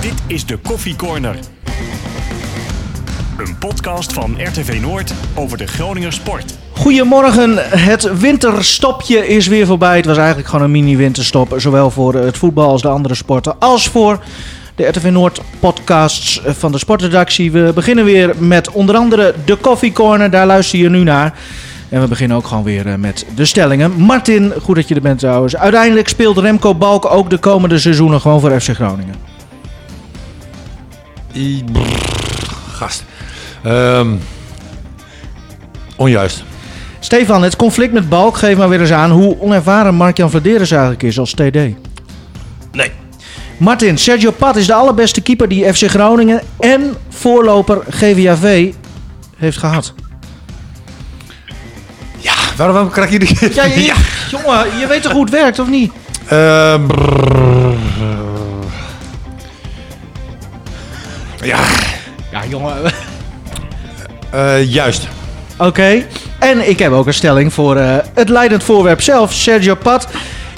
Dit is de Koffie Corner. Een podcast van RTV Noord over de Groninger sport. Goedemorgen, het winterstopje is weer voorbij. Het was eigenlijk gewoon een mini-winterstop, zowel voor het voetbal als de andere sporten, als voor de RTV Noord podcasts van de sportredactie. We beginnen weer met onder andere de Coffee Corner, daar luister je nu naar. En we beginnen ook gewoon weer eh, met de stellingen. Martin, goed dat je er bent trouwens. Uiteindelijk speelt Remco Balk ook de komende seizoenen gewoon voor FC Groningen. I- brrr, Gast. Ehm, onjuist. Stefan, het conflict met Balk geeft maar weer eens aan hoe onervaren Mark-Jan Vladeris eigenlijk is als TD. Nee. Martin, Sergio Pat is de allerbeste keeper die FC Groningen en voorloper GVAV heeft gehad. Waarom krijg je die... Ja, ja, jongen, je weet toch hoe het werkt, of niet? Ehm, brrr, ja, Ja, jongen. eh, juist. Oké. En ik heb ook een stelling voor eh, het leidend voorwerp zelf, Sergio Pat.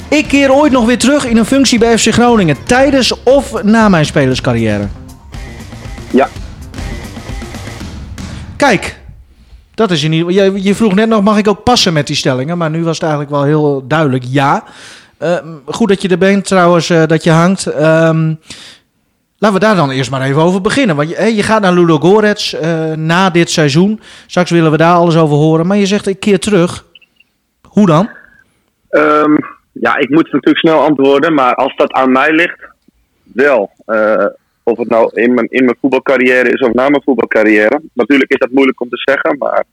Ik keer ooit nog weer terug in een functie bij FC Groningen, tijdens of na mijn spelerscarrière. Ja. Kijk, dat is in ieder geval. Je, vroeg net nog, mag ik ook passen met die stellingen? Maar nu was het eigenlijk wel heel duidelijk ja. Eh, goed dat je er bent trouwens, eh, dat je hangt. Ehm, laten we daar dan eerst maar even over beginnen. Want je, je gaat naar Ludo Gorets eh, na dit seizoen. Straks willen we daar alles over horen. Maar je zegt ik keer terug. Hoe dan? Ehm, ja, ik moet natuurlijk snel antwoorden, maar als dat aan mij ligt, wel. Of het nou in mijn, in mijn voetbalcarrière is of na mijn voetbalcarrière. Natuurlijk is dat moeilijk om te zeggen, maar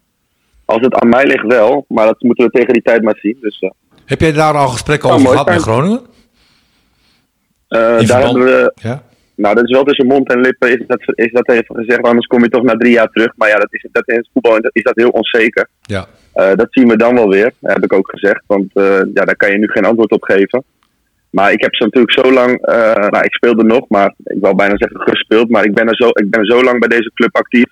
als het aan mij ligt wel. Maar dat moeten we tegen die tijd maar zien. Dus eh, Heb jij daar al gesprekken over gehad met. Groningen? eh, daar verband- hebben we, Ja. nou dat is wel tussen mond en lippen is dat, is dat even gezegd, anders kom je toch na drie jaar terug. Maar ja, dat is, dat in het voetbal is dat heel onzeker. Ja. Eh, dat zien we dan wel weer, heb ik ook gezegd. Want ja, daar kan je nu geen antwoord op geven. Maar ik heb ze natuurlijk zo lang, eh, nou ik speelde nog, maar ik wil bijna zeggen gespeeld. Maar ik ben er zo, ik ben zo lang bij deze club actief.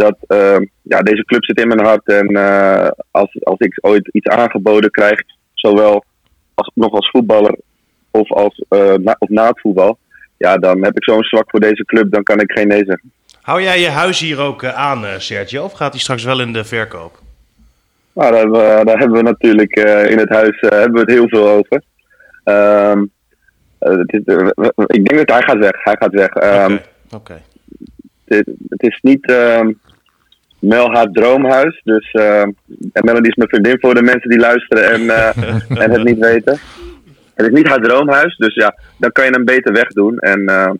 Dat eh, ja, deze club zit in mijn hart. En eh, als, als ik ooit iets aangeboden krijg, zowel als, nog als voetballer of, als, eh, na, of na het voetbal. Ja, dan heb ik zo'n zwak voor deze club, dan kan ik geen nee zeggen. Hou jij je huis hier ook aan, Sergio? Of gaat hij straks wel in de verkoop? Nou, daar hebben we, daar hebben we natuurlijk in het huis hebben we het heel veel over. Ehm, eh, het is, eh, ik denk dat hij gaat weg. Hij gaat weg. Ehm, Oké. Oké. het, het is niet ehm Mel haar droomhuis. Dus ehm, is mijn vriendin voor de mensen die luisteren en, eh, en het niet weten. Het is niet haar droomhuis. Dus ja, dan kan je hem beter wegdoen. En eh,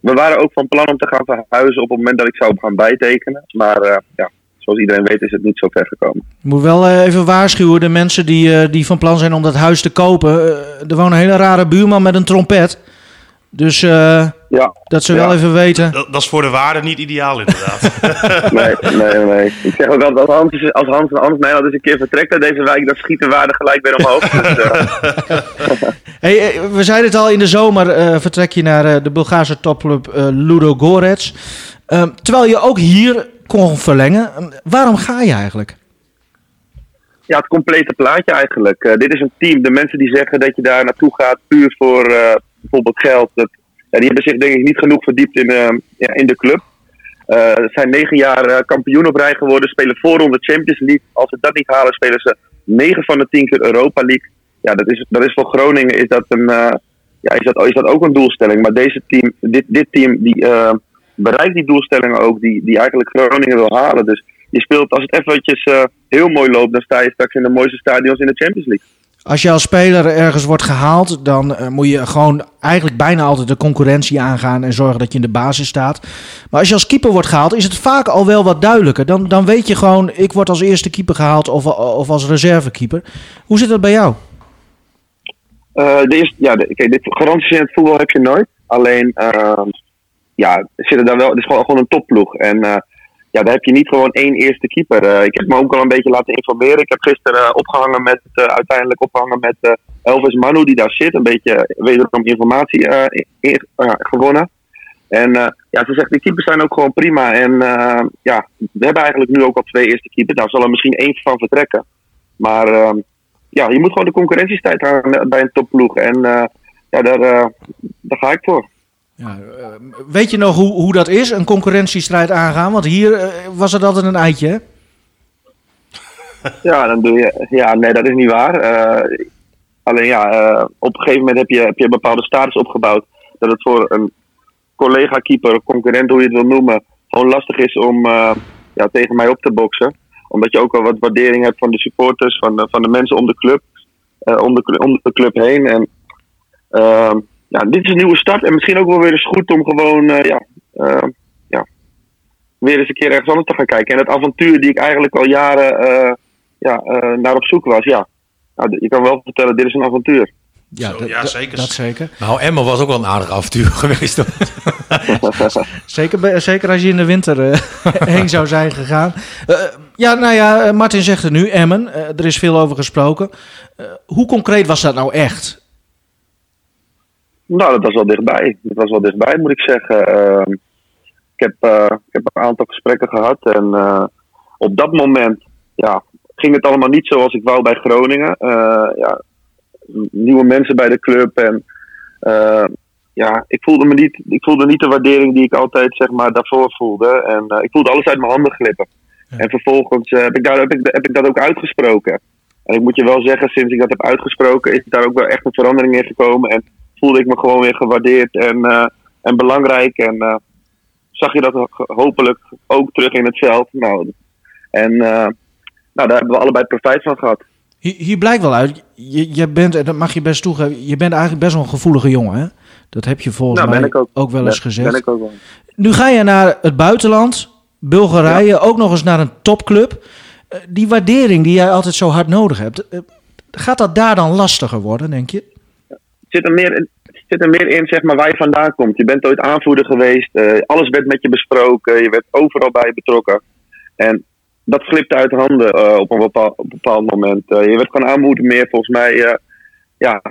we waren ook van plan om te gaan verhuizen op het moment dat ik zou gaan bijtekenen. Maar eh, ja, zoals iedereen weet is het niet zo ver gekomen. Ik moet wel eh, even waarschuwen, de mensen die, eh, die van plan zijn om dat huis te kopen. eh, er woont een hele rare buurman met een trompet. Dus eh, Ja, dat ze Ja. wel even weten. Dat, dat is voor de waarde niet ideaal, inderdaad. Nee, nee, nee. Ik zeg ook altijd, als Hans, als Hans en Hans Nijland eens een keer vertrekt uit deze wijk, dan schiet de waarde gelijk weer omhoog. Dus, eh, Hey, we zeiden het al, in de zomer eh, vertrek je naar de Bulgaarse topclub eh Ludo Gorets. Ehm, terwijl je ook hier kon verlengen. Ehm, waarom ga je eigenlijk? ja, het complete plaatje eigenlijk. Eh, dit is een team. De mensen die zeggen dat je daar naartoe gaat puur voor eh, bijvoorbeeld geld, dat, die hebben zich denk ik niet genoeg verdiept in, eh, ja, in de club. Eh, Ze zijn negen jaar kampioen op rij geworden, spelen voorronde Champions League. Als ze dat niet halen, spelen ze negen van de tien keer Europa League. Ja, dat is, dat is voor Groningen is dat, een, ja, is, dat, is dat ook een doelstelling. Maar deze team, dit, dit team die, bereikt die doelstellingen ook, die, die eigenlijk Groningen wil halen. Dus je speelt, als het eventjes eh, heel mooi loopt, dan sta je straks in de mooiste stadions in de Champions League. Als je als speler ergens wordt gehaald, dan eh, moet je gewoon eigenlijk bijna altijd de concurrentie aangaan en zorgen dat je in de basis staat. Maar als je als keeper wordt gehaald, is het vaak al wel wat duidelijker. Dan, dan weet je gewoon, ik word als eerste keeper gehaald of, of als reservekeeper. Hoe zit dat bij jou? Eh, de eerste, ja, de, dit, garanties in het voetbal heb je nooit. Alleen, ehm, ja, zitten daar wel, het is gewoon, gewoon een topploeg. En eh, ja, daar heb je niet gewoon één eerste keeper. Eh, ik heb me ook al een beetje laten informeren. Ik heb gisteren eh, opgehangen met, uiteindelijk opgehangen met Elvis Manu, die daar zit. Een beetje wederom informatie in- in- gewonnen. En ja, ze zegt, de keepers zijn ook gewoon prima. En ja, we hebben eigenlijk nu ook al twee eerste keepers. Daar zal er misschien één van vertrekken. Maar ehm, ja, je moet gewoon de concurrentiestijd aan bij een topploeg. En ja, daar daar ga ik voor. Ja, eh, weet je nog hoe, hoe dat is, een concurrentiestrijd aangaan? Want hier eh, was het altijd een eitje, hè? Ja, dan doe je. Ja, nee, dat is niet waar. Eh, alleen ja, op een gegeven moment heb je, heb je een bepaalde status opgebouwd. Dat het voor een collega-keeper, concurrent, hoe je het wil noemen, gewoon lastig is om ja, tegen mij op te boksen. Omdat je ook wel wat waardering hebt van de supporters, van van de mensen om de club, om, de, om de club heen. En ja, dit is een nieuwe start. En misschien ook wel weer eens goed om gewoon eh, ja, eh, ja, weer eens een keer ergens anders te gaan kijken. En het avontuur die ik eigenlijk al jaren eh, ja, eh, naar op zoek was, ja. Nou, je kan wel vertellen, dit is een avontuur. Ja, Zo, ja, zeker. Dat zeker. Nou, Emma was ook wel een aardig avontuur geweest. Zeker, zeker als je in de winter eh, heen zou zijn gegaan. Eh, ja, nou ja, Martin zegt het nu, Emmen. er is veel over gesproken. Eh, hoe concreet was dat nou echt? Nou, dat was wel dichtbij. Dat was wel dichtbij, moet ik zeggen. Ehm, ik, heb, eh, ik heb een aantal gesprekken gehad. En eh, op dat moment ja, ging het allemaal niet zoals ik wou bij Groningen. Eh, ja, nieuwe mensen bij de club. En ja, ik voelde, me niet, ik voelde niet de waardering die ik altijd zeg maar, daarvoor voelde. En ik voelde alles uit mijn handen glippen. En vervolgens heb, ik daar, heb, ik, heb ik dat ook uitgesproken. En ik moet je wel zeggen, sinds ik dat heb uitgesproken, is daar ook wel echt een verandering in gekomen. En voelde ik me gewoon weer gewaardeerd en, eh, en belangrijk. En eh, zag je dat ho- hopelijk ook terug in het veld. Nou, en eh, nou, daar hebben we allebei profijt van gehad. Hier, hier blijkt wel uit, je, je bent, en dat mag je best toegeven, je bent eigenlijk best wel een gevoelige jongen. Hè? Dat heb je volgens Nou, mij ook. wel eens Ben- gezegd. Ben ik ook wel. Nu ga je naar het buitenland, Bulgarije, ook nog eens naar een topclub. Die waardering die jij altijd zo hard nodig hebt, gaat dat daar dan lastiger worden, denk je? Zit er meer zit er meer in zeg maar, waar je vandaan komt. Je bent ooit aanvoerder geweest. eh, alles werd met je besproken. Je werd overal bij betrokken. En dat glipte uit de handen eh, op, een bepaald, moment. Eh, je werd gewoon aanmoedig meer. Volgens mij ja,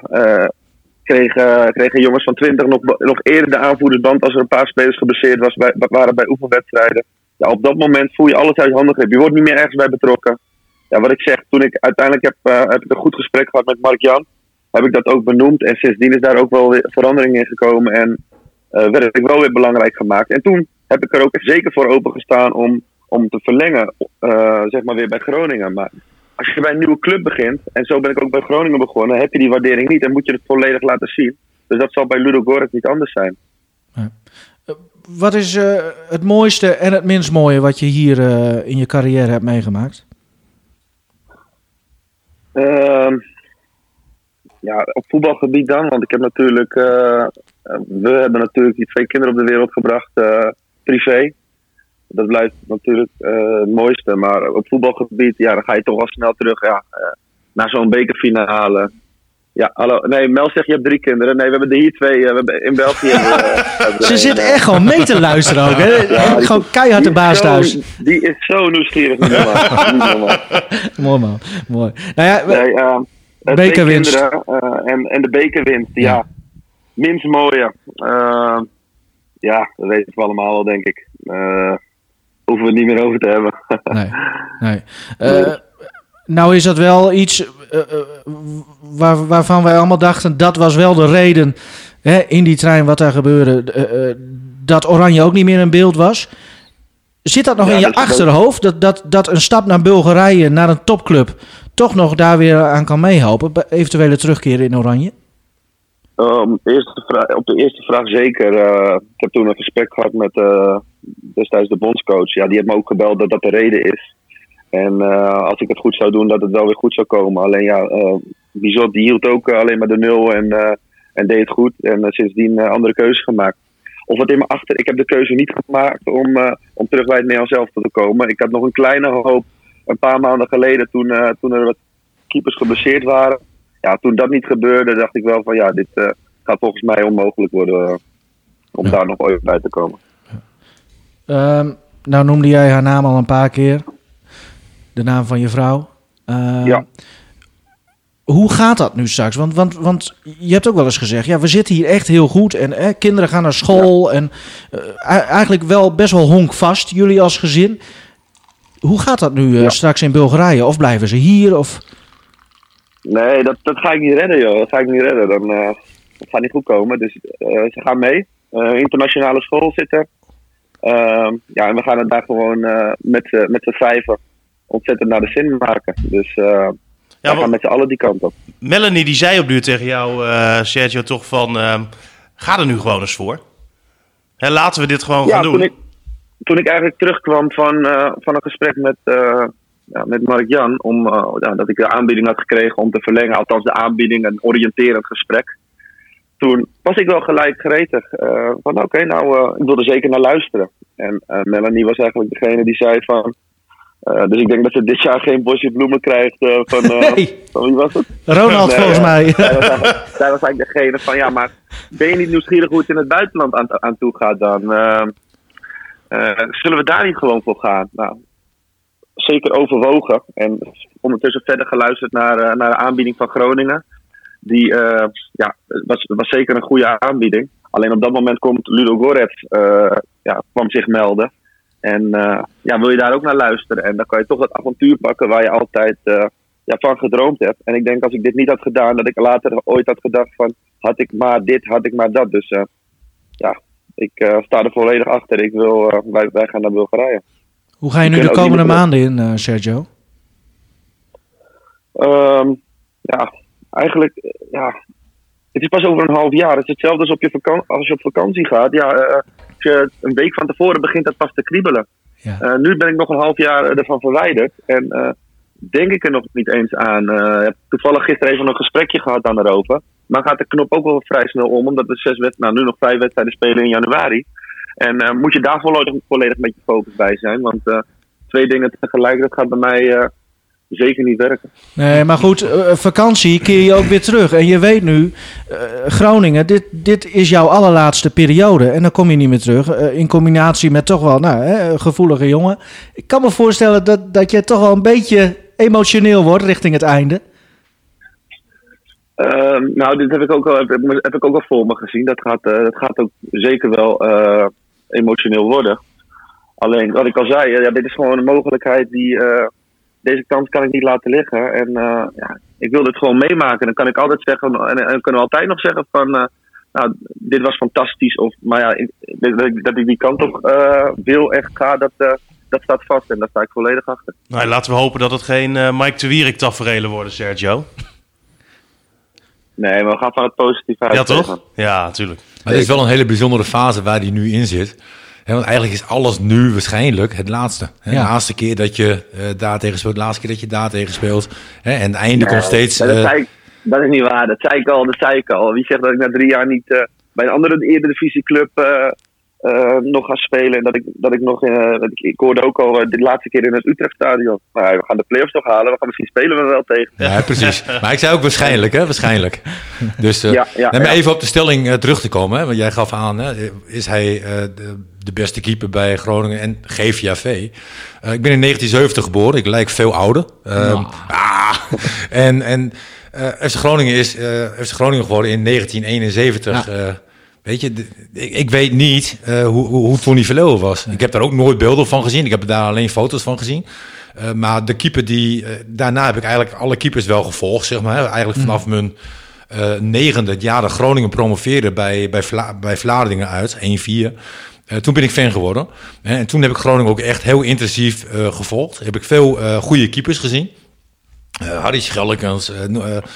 kregen, kregen jongens van 20 nog, nog eerder de aanvoerdersband als er een paar spelers geblesseerd was, bij, waren bij oefenwedstrijden. Ja, op dat moment voel je alles uit handen. Je wordt niet meer ergens bij betrokken. Ja, wat ik zeg, toen ik uiteindelijk heb, heb ik een goed gesprek gehad met Mark Jan heb ik dat ook benoemd. En sindsdien is daar ook wel weer verandering in gekomen. En eh, werd ik wel weer belangrijk gemaakt. En toen heb ik er ook zeker voor opengestaan om, om te verlengen, eh, zeg maar weer bij Groningen. Maar als je bij een nieuwe club begint, en zo ben ik ook bij Groningen begonnen, heb je die waardering niet en moet je het volledig laten zien. Dus dat zal bij Ludo Goretz niet anders zijn. Wat is eh, het mooiste en het minst mooie wat je hier eh, in je carrière hebt meegemaakt? Ehm, ja, op voetbalgebied dan, want ik heb natuurlijk, eh, we hebben natuurlijk die twee kinderen op de wereld gebracht, eh, privé. Dat blijft natuurlijk eh, het mooiste, maar op voetbalgebied, ja, dan ga je toch al snel terug ja, naar zo'n bekerfinale. Ja, hallo. Nee, Mel zegt je hebt drie kinderen. Nee, we hebben er hier twee. we hebben in België. hebben Ze zit echt gewoon mee te luisteren ook. Hè? Ja, die- gewoon keihard de baas zo- thuis. Die is zo nieuwsgierig. Mooi man, mooi. Nou ja, we- Nee, Bekerwinst. en, en de bekerwinst, ja. Ja. Minst mooie. Eh, ja, dat weten we allemaal wel, denk ik. Eh hoeven we het niet meer over te hebben. nee, nee. Eh, nou is dat wel iets eh, eh, waar, waarvan wij allemaal dachten, dat was wel de reden hè, in die trein wat daar gebeurde, eh, eh, dat Oranje ook niet meer in beeld was. Zit dat nog Ja, in je dat achterhoofd, dat, dat, dat een stap naar Bulgarije, naar een topclub, toch nog daar weer aan kan meehelpen, bij eventuele terugkeer in Oranje? Um, eerste op de eerste vraag zeker. Eh, ik heb toen een gesprek gehad met eh, destijds de bondscoach. Ja, die heeft me ook gebeld dat dat de reden is. En eh, als ik het goed zou doen, dat het wel weer goed zou komen. Alleen ja, Bizot die hield ook alleen maar de nul en, en deed het goed. En sindsdien andere keuze gemaakt. Of wat in mijn achter, ik heb de keuze niet gemaakt om, om terug bij het Nederlands zelf te komen. Ik had nog een kleine hoop een paar maanden geleden toen, eh, toen er wat keepers geblesseerd waren. Ja, toen dat niet gebeurde, dacht ik wel van ja, dit eh, gaat volgens mij onmogelijk worden eh, om Ja. daar nog ooit bij te komen. Ehm, nou noemde jij haar naam al een paar keer. De naam van je vrouw. Ehm, Ja. Hoe gaat dat nu straks? Want, want, want je hebt ook wel eens gezegd, ja, we zitten hier echt heel goed. En eh, kinderen gaan naar school. En eigenlijk wel best wel honkvast, jullie als gezin. Hoe gaat dat nu eh, Ja. straks in Bulgarije? Of blijven ze hier? Of... Nee, dat, dat ga ik niet redden, joh. Dat ga ik niet redden. Dan, eh, het gaat niet goed komen. Dus eh, ze gaan mee. Eh, internationale school zitten. Ehm, ja, en we gaan het daar gewoon eh, met, z'n- met z'n vijven ontzettend naar de zin maken. Dus eh, Ja, we gaan met z'n allen die kant op. Melanie die zei op duur tegen jou, eh, Sergio, toch van... ehm, ga er nu gewoon eens voor. Hè, laten we dit gewoon Ja, gaan doen. toen ik, toen ik eigenlijk terugkwam van, eh, van een gesprek met, eh, ja, met Mark Jan, om, eh, ja, dat ik de aanbieding had gekregen om te verlengen, althans de aanbieding, een oriënterend gesprek. Toen was ik wel gelijk gretig. van oké, nou, ik wil er zeker naar luisteren. En Melanie was eigenlijk degene die zei van. dus ik denk dat ze dit jaar geen bosje bloemen krijgt van, van wie was het? Ronald, Nee, volgens mij. Zij was, eigenlijk, zij was eigenlijk degene van, ja, maar ben je niet nieuwsgierig hoe het in het buitenland aan, aan toe gaat dan? Eh, zullen we daar niet gewoon voor gaan? Nou, zeker overwogen. En ondertussen verder geluisterd naar, eh, naar de aanbieding van Groningen. Die eh, ja, was, was zeker een goede aanbieding. Alleen op dat moment komt Ludo Goretz, ja, kwam zich melden. En ja, wil je daar ook naar luisteren? En dan kan je toch dat avontuur pakken waar je altijd ja, van gedroomd hebt. En ik denk als ik dit niet had gedaan, dat ik later ooit had gedacht van... had ik maar dit, had ik maar dat. Dus ja, ik eh, sta er volledig achter. Ik wil, eh, wij, wij gaan naar Bulgarije. Hoe ga je nu de komende maanden in, eh, Sergio? Ehm, ja, eigenlijk, ja. Het is pas over een half jaar. Het is hetzelfde als, op je vakantie, als je op vakantie gaat. Ja, als je een week van tevoren begint dat pas te kriebelen. Ja. Nu ben ik nog een half jaar ervan verwijderd. En denk ik er nog niet eens aan. Ik heb toevallig gisteren even een gesprekje gehad dan erover. Maar gaat de knop ook wel vrij snel om. Omdat we zes wedstrijden, nou nu nog vijf wedstrijden spelen in januari. En eh, moet je daar volledig, volledig met je focus bij zijn. Want eh, twee dingen tegelijk, dat gaat bij mij eh, zeker niet werken. Nee, maar goed, vakantie keer je ook weer terug. En je weet nu, Groningen, dit, dit is jouw allerlaatste periode. En dan kom je niet meer terug. In combinatie met toch wel nou, hè, gevoelige jongen. Ik kan me voorstellen dat, dat je toch wel een beetje emotioneel wordt richting het einde. Ehm, nou, dit heb ik ook al, heb, heb ik ook al voor me gezien. Dat gaat, eh, dat gaat ook zeker wel eh, emotioneel worden. Alleen, wat ik al zei, ja, dit is gewoon een mogelijkheid die. eh, deze kans kan ik niet laten liggen. En ja, ik wil dit gewoon meemaken. Dan kan ik altijd zeggen, en, en kunnen we altijd nog zeggen van. nou, dit was fantastisch. Of, maar ja, dat, ik- die kant op wil echt ga, dat, dat staat vast. En daar sta ik volledig achter. Nou, laten we hopen dat het geen Mike de Wierik taferelen worden, Sergio. Nee, maar we gaan van het positieve uit. Ja, toch? Ja, natuurlijk. Maar het is wel een hele bijzondere fase waar hij nu in zit. Hè, want eigenlijk is alles nu waarschijnlijk het laatste. Ja. De laatste keer dat je eh, daar tegen speelt, de laatste keer dat je daar tegen speelt. Hè? En het einde komt steeds... Dat, eh, zei ik- dat is niet waar. Dat zei ik al. Dat zei ik al. Wie zegt dat ik na drie jaar niet eh, bij een andere Eredivisieclub eh eh nog ga spelen? En dat ik, dat ik nog... eh, dat ik, ik hoorde ook al eh, de laatste keer in het Utrechtstadion. Maar we gaan de play-offs toch halen. We gaan misschien spelen we wel tegen. Ja, precies. Maar ik zei ook waarschijnlijk, hè? Waarschijnlijk. Dus eh Ja, ja, neem ja. even op de stelling terug te komen. Hè? Want jij gaf aan, hè? is hij eh, de, de beste keeper bij Groningen en GVAV? Eh ik ben in 1970 geboren. Ik lijk veel ouder. Ehm, ah, en en eh FC Groningen is eh FC Groningen geworden in 1971. Weet je, ik, ik weet niet eh, hoe, hoe, hoe Tony Verleeuwen was. Ik heb daar ook nooit beelden van gezien. Ik heb daar alleen foto's van gezien. Eh, maar de keeper die... eh, daarna heb ik eigenlijk alle keepers wel gevolgd, zeg maar. Eigenlijk vanaf mijn negende, het jaar dat Groningen promoveerde bij, bij, Vla, bij Vlaardingen uit, 1-4. Eh, toen ben ik fan geworden. Hè, en toen heb ik Groningen ook echt heel intensief gevolgd. Heb ik veel eh goede keepers gezien. Harry Schellekens,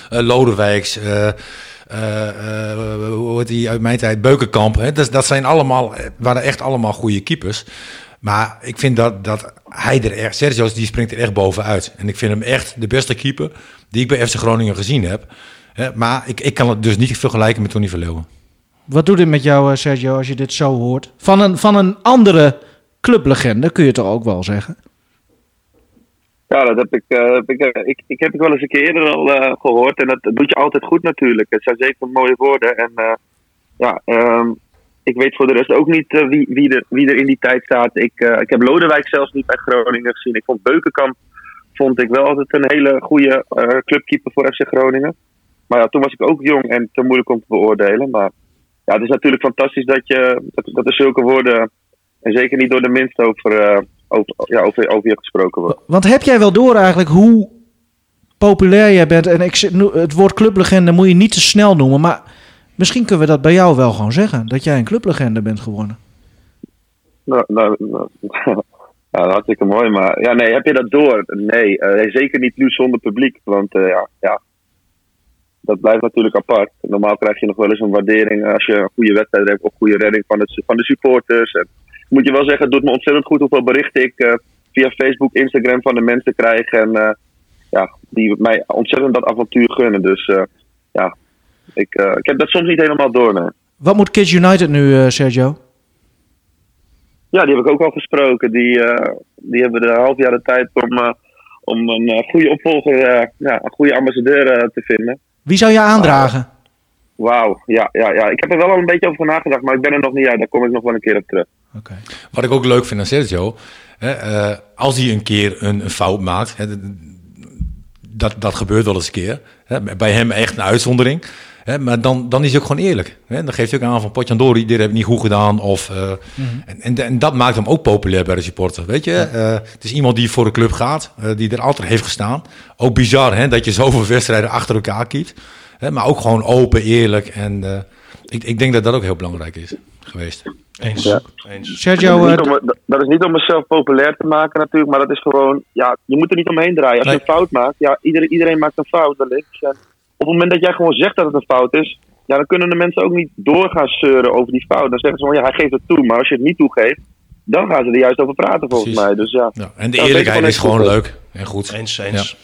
Lodewijks, hoe heet die uit mijn tijd, Beukenkamp. Hè? Dat, zijn allemaal, eh, waren echt allemaal goede keepers. Maar ik vind dat, dat hij er echt, Sergio die springt er echt bovenuit. En ik vind hem echt de beste keeper die ik bij FC Groningen gezien heb. Maar ik, ik kan het dus niet vergelijken met Tony Verleeuwen. Wat doet dit met jou, eh, Sergio, als je dit zo hoort? Van een, van een andere clublegende, kun je toch ook wel zeggen? Ja, dat heb ik, eh, heb ik, eh, ik, ik heb het wel eens een keer eerder al eh, gehoord. En dat, doet je altijd goed natuurlijk. Het zijn zeker mooie woorden. En ja, ehm, ik weet voor de rest ook niet wie, wie, er, wie er in die tijd staat. Ik, ik heb Lodewijk zelfs niet bij Groningen gezien. Ik vond Beukenkamp vond ik wel altijd een hele goede clubkeeper voor FC Groningen. Maar ja, toen was ik ook jong en te moeilijk om te beoordelen. Maar ja, het is natuurlijk fantastisch dat, je, dat, dat er zulke woorden, en zeker niet door de minst, over, over, ja, over, over je gesproken wordt. Want heb jij wel door eigenlijk hoe populair jij bent? En ik, het woord clublegende moet je niet te snel noemen, maar Misschien kunnen we dat bij jou wel gewoon zeggen. Dat jij een clublegende bent geworden. Nou, nou, nou, hartstikke mooi. Maar ja, nee, heb je dat door? Nee, eh, zeker niet nu zonder publiek. Want eh, ja, ja, dat blijft natuurlijk apart. Normaal krijg je nog wel eens een waardering als je een goede wedstrijd hebt of goede redding van, het, van de supporters. En, moet je wel zeggen, het doet me ontzettend goed hoeveel berichten ik eh, via Facebook, Instagram van de mensen krijg. En eh, ja, die mij ontzettend dat avontuur gunnen. Dus eh, ja, ik, ik heb dat soms niet helemaal door. nee. Wat moet Kids United nu, Sergio? Ja, die heb ik ook al gesproken. Die, die hebben de half jaar de tijd om, om een goede opvolger, ja, een goede ambassadeur te vinden. Wie zou je aandragen? Wauw, ja, ja, ja. Ik heb er wel al een beetje over nagedacht, maar ik ben er nog niet uit. Daar kom ik nog wel een keer op terug. Oké. Wat ik ook leuk vind aan Sergio, hè, eh, als hij een keer een, een fout maakt, hè, dat, dat gebeurt wel eens een keer. Hè, bij hem echt een uitzondering. Hè, maar dan, dan is hij ook gewoon eerlijk. Hè. Dan geeft hij ook aan van Potjandori, dit heb ik niet goed gedaan. Of, eh, en, en, en dat maakt hem ook populair bij de supporter. Weet je, Eh, het is iemand die voor de club gaat, eh, die er altijd heeft gestaan. Ook bizar hè, dat je zoveel wedstrijden achter elkaar kiet. Hè, maar ook gewoon open, eerlijk. En eh, ik, ik denk dat dat ook heel belangrijk is geweest. Eens. Ja. Eens. Sergio, dat, is eh, niet om, dat- is niet om mezelf populair te maken natuurlijk, maar dat is gewoon, ja, je moet er niet omheen draaien. Als Nee. je een fout maakt, ja, iedereen, iedereen maakt een fout wellicht. En op het moment dat jij gewoon zegt dat het een fout is, ja, dan kunnen de mensen ook niet doorgaan zeuren over die fout. Dan zeggen ze van, ja, hij geeft het toe, maar als je het niet toegeeft, dan gaan ze er juist over praten volgens Precies. mij. Dus ja. Ja, en de Ja, eerlijkheid is gewoon gewoon leuk en goed. Eens, eens.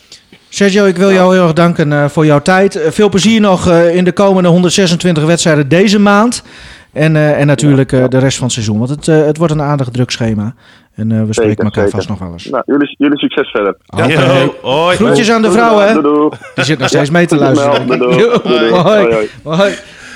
Sergio, ik wil jou heel erg danken eh, voor jouw tijd. Eh, veel plezier nog eh, in de komende 126 wedstrijden deze maand. En, eh, en natuurlijk eh, de rest van het seizoen. Want het, eh, het wordt een aardig druk schema. En eh, we spreken Zeker, elkaar zeker. vast nog wel eens. Nou, jullie, jullie succes verder. Oké. Yo, hoi. Groetjes aan de vrouwen, hè? Die zit nog steeds mee te luisteren. gemeld. denk ik. Doei, doei. Hoi.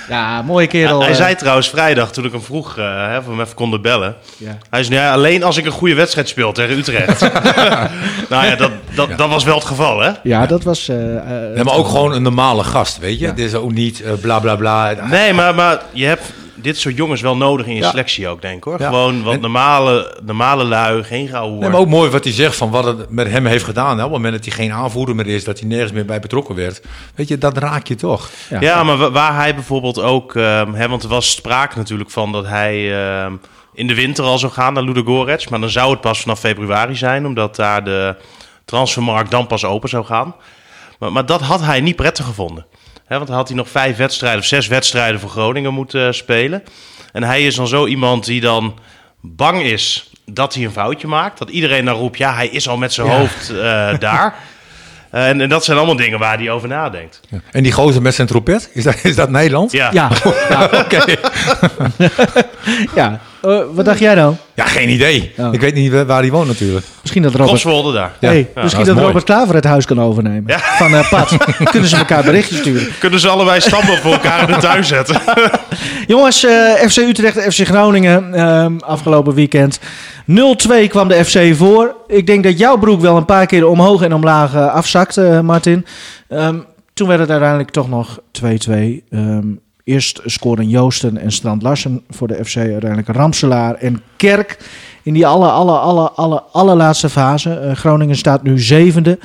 Ja, mooie kerel. Hij eh. zei trouwens vrijdag, toen ik hem vroeg, eh, hè, of we hem even konden bellen. Ja. Hij zei, ja, alleen als ik een goede wedstrijd speel tegen Utrecht. nou ja, dat, dat, dat was wel het geval, hè? Ja, dat was... eh, eh, Nee, maar ook gewoon een normale gast, weet je. Het is ook niet eh, bla bla bla. Nee, maar, maar je hebt dit soort jongens wel nodig in je Ja. selectie ook, denk ik hoor. Ja. Gewoon wat En- normale, normale lui, geen gauw Nee, maar ook mooi wat hij zegt van wat het met hem heeft gedaan. Hè. Op het moment dat hij geen aanvoerder meer is, dat hij nergens meer bij betrokken werd. Weet je, dat raak je toch. Ja. Ja, maar wa- waar hij bijvoorbeeld ook... ehm, hè, want er was sprake natuurlijk van dat hij ehm, in de winter al zou gaan naar Ludogorets. Maar dan zou het pas vanaf februari zijn, omdat daar de transfermarkt dan pas open zou gaan. Maar, maar dat had hij niet prettig gevonden. Hè, want dan had hij nog vijf wedstrijden of zes wedstrijden voor Groningen moeten eh, spelen. En hij is dan zo iemand die dan bang is dat hij een foutje maakt. Dat iedereen dan roept, ja, hij is al met zijn hoofd eh, daar. En, en dat zijn allemaal dingen waar hij over nadenkt. En die gozer met zijn trompet, is dat, is dat Nederland? Ja, Ja, ja, Oké. ja. Eh, wat dacht jij dan? Ja, geen idee. Oh. Ik weet niet waar hij woont natuurlijk. Misschien dat Robert... Kotswolde daar. Ja. Hey, Ja, misschien dat. Robert Klaver het huis kan overnemen. Ja. Van eh Pat. Kunnen ze elkaar berichtjes sturen. Kunnen ze allebei stammen voor elkaar in de tuin zetten? Jongens, eh, FC Utrecht, FC Groningen ehm, afgelopen weekend. 0-2 kwam de FC voor. Ik denk dat jouw broek wel een paar keer omhoog en omlaag afzakte, eh, Martin. Ehm, toen werd het uiteindelijk toch nog 2-2. Ehm, eerst scoren Joosten en Strand Larsen voor de FC. Uiteindelijk Ramselaar en Kerk in die alle, alle, alle, alle, allerlaatste fase. Eh, Groningen staat nu zevende.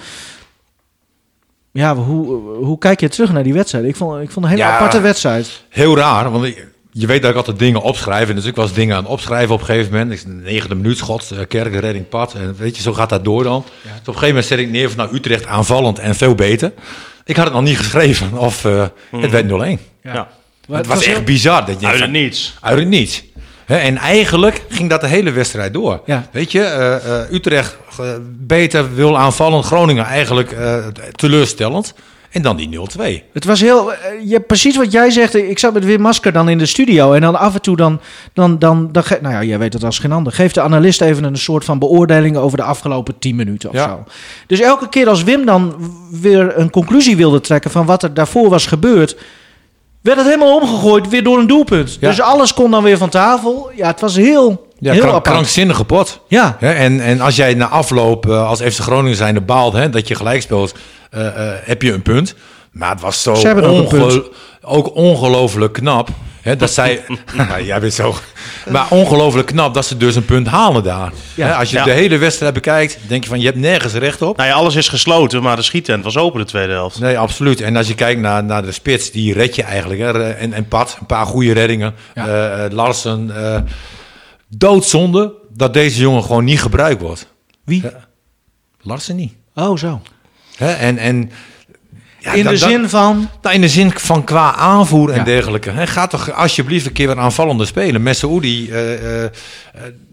Ja, hoe, hoe kijk je terug naar die wedstrijd? Ik vond, ik vond het een hele Ja. aparte wedstrijd. Heel raar, want ik- je weet dat ik altijd dingen opschrijf. En dus ik was dingen aan het opschrijven op een gegeven moment. Ik zei, negende minuut schot, eh, kerk, redding, pad. En weet je, zo gaat dat door dan. Dus op een gegeven moment zet ik neer van nou, Utrecht aanvallend en veel beter. Ik had het nog niet geschreven of eh, het werd 0-1. Ja. Het was echt bizar. Dat je Uit van- het niets. Uit het niets. Hè, en eigenlijk ging dat de hele wedstrijd door. Ja. Weet je, eh, eh, Utrecht eh, beter wil aanvallen. Groningen eigenlijk eh, teleurstellend. En dan die 0-2. Het was heel. Je, precies wat jij zegt. Ik zat met Wim Masker dan in de studio. En dan af en toe dan. dan, dan, dan ge- nou ja, jij weet het als geen ander. Geeft de analist even een soort van beoordeling over de afgelopen 10 minuten of Ja. zo. Dus elke keer als Wim dan weer een conclusie wilde trekken van wat er daarvoor was gebeurd. Werd het helemaal omgegooid weer door een doelpunt. Ja. Dus alles kon dan weer van tafel. Ja, het was heel. Ja, heel krank- krankzinnige pot. Ja. En, en als jij na afloop eh, als FC Groningen zijnde baalt hè, dat je gelijk speelt, eh, eh, heb je een punt. Maar het was zo onge- ook ongelooflijk knap. Dat zij, jij bent zo. Maar ongelooflijk knap dat ze dus een punt halen daar. Ja. Als je Ja. de hele wedstrijd bekijkt, denk je van je hebt nergens recht op. Nou ja, alles is gesloten, maar de schietent was open de tweede helft. Nee, absoluut. En als je kijkt naar, naar de spits, die red je eigenlijk. Hè. En, en Pat, een paar goede reddingen. Ja. Eh, eh, Larsen, eh, doodzonde dat deze jongen gewoon niet gebruikt wordt. Wie? Larsen niet. Oh, zo. Hè? En, en, ja, In de zin van... Nou, in de zin van qua aanvoer en Ja. dergelijke. Hè, ga toch alsjeblieft een keer wat aanvallende spelen. Eh, eh,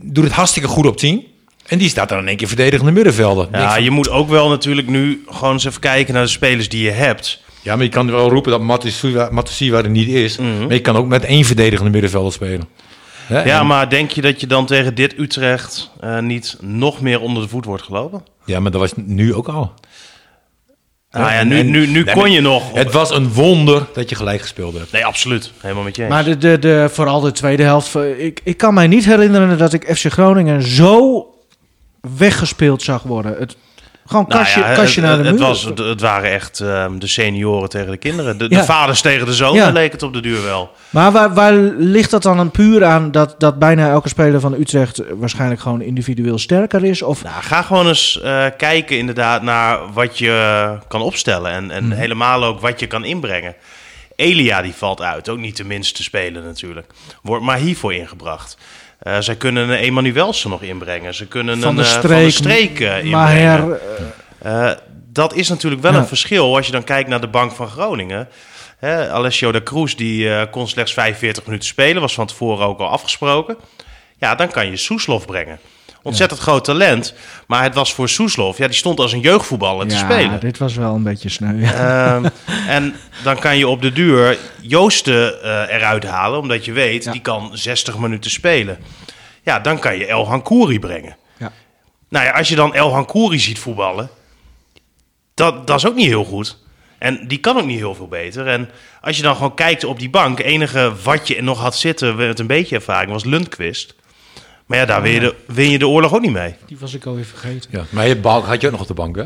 doet het hartstikke goed op 10. En die staat dan in één keer verdedigende middenvelden. Ja, van, je moet ook wel natuurlijk nu gewoon eens even kijken naar de spelers die je hebt. ja, maar je kan wel roepen dat Matusiwa Matusiwa er niet is. Mhm. Maar je kan ook met één verdedigende middenvelder spelen. Hè, Ja, en- maar denk je dat je dan tegen dit Utrecht eh, niet nog meer onder de voet wordt gelopen? ja, maar dat was nu ook al. Nou ja, nu, nu, nu nee, kon je nog. Het was een wonder dat je gelijk gespeeld hebt. Nee, absoluut. Helemaal met je eens. Maar de, de, de, vooral de tweede helft. eh, Ik, ik kan mij niet herinneren dat ik FC Groningen zo weggespeeld zag worden. Het, gewoon Nou kastje, ja, kastje het, naar de het, muur. was, het, het waren echt ehm, de senioren tegen de kinderen. De, Ja. de vaders tegen de zonen Ja. leek het op de duur wel. Maar waar, waar ligt dat dan puur aan dat, dat bijna elke speler van Utrecht waarschijnlijk gewoon individueel sterker is? Of Nou, ga gewoon eens eh, kijken inderdaad naar wat je kan opstellen. En, Mhm. en helemaal ook wat je kan inbrengen. Elia die valt uit. Ook niet de minste speler natuurlijk. Wordt maar hiervoor ingebracht. Eh, zij kunnen een Emanuelsen nog inbrengen. Ze kunnen van een de eh, streek, van de streek inbrengen. Maher, eh, dat is natuurlijk wel Ja. een verschil als je dan kijkt naar de bank van Groningen. Hè, Alessio de Cruz die kon slechts 45 minuten spelen, was van tevoren ook al afgesproken. Ja, dan kan je Soeslof brengen. Ontzettend groot talent, maar het was voor Soeslof, ja, die stond als een jeugdvoetballer te ja, spelen. dit was wel een beetje sneu. Ja. Ehm, en dan kan je op de duur Joosten eh, eruit halen, omdat je weet, Ja. die kan 60 minuten spelen. Ja, dan kan je El Hankouri brengen. Ja. Nou ja, als je dan El Hankouri ziet voetballen, dat, dat is ook niet heel goed. En die kan ook niet heel veel beter. En als je dan gewoon kijkt op die bank, enige wat je nog had zitten met een beetje ervaring was Lundqvist. Maar ja, daar win je, de, win je de oorlog ook niet mee. Die was ik alweer vergeten. Ja. Maar je balk had je ook nog op de bank, hè?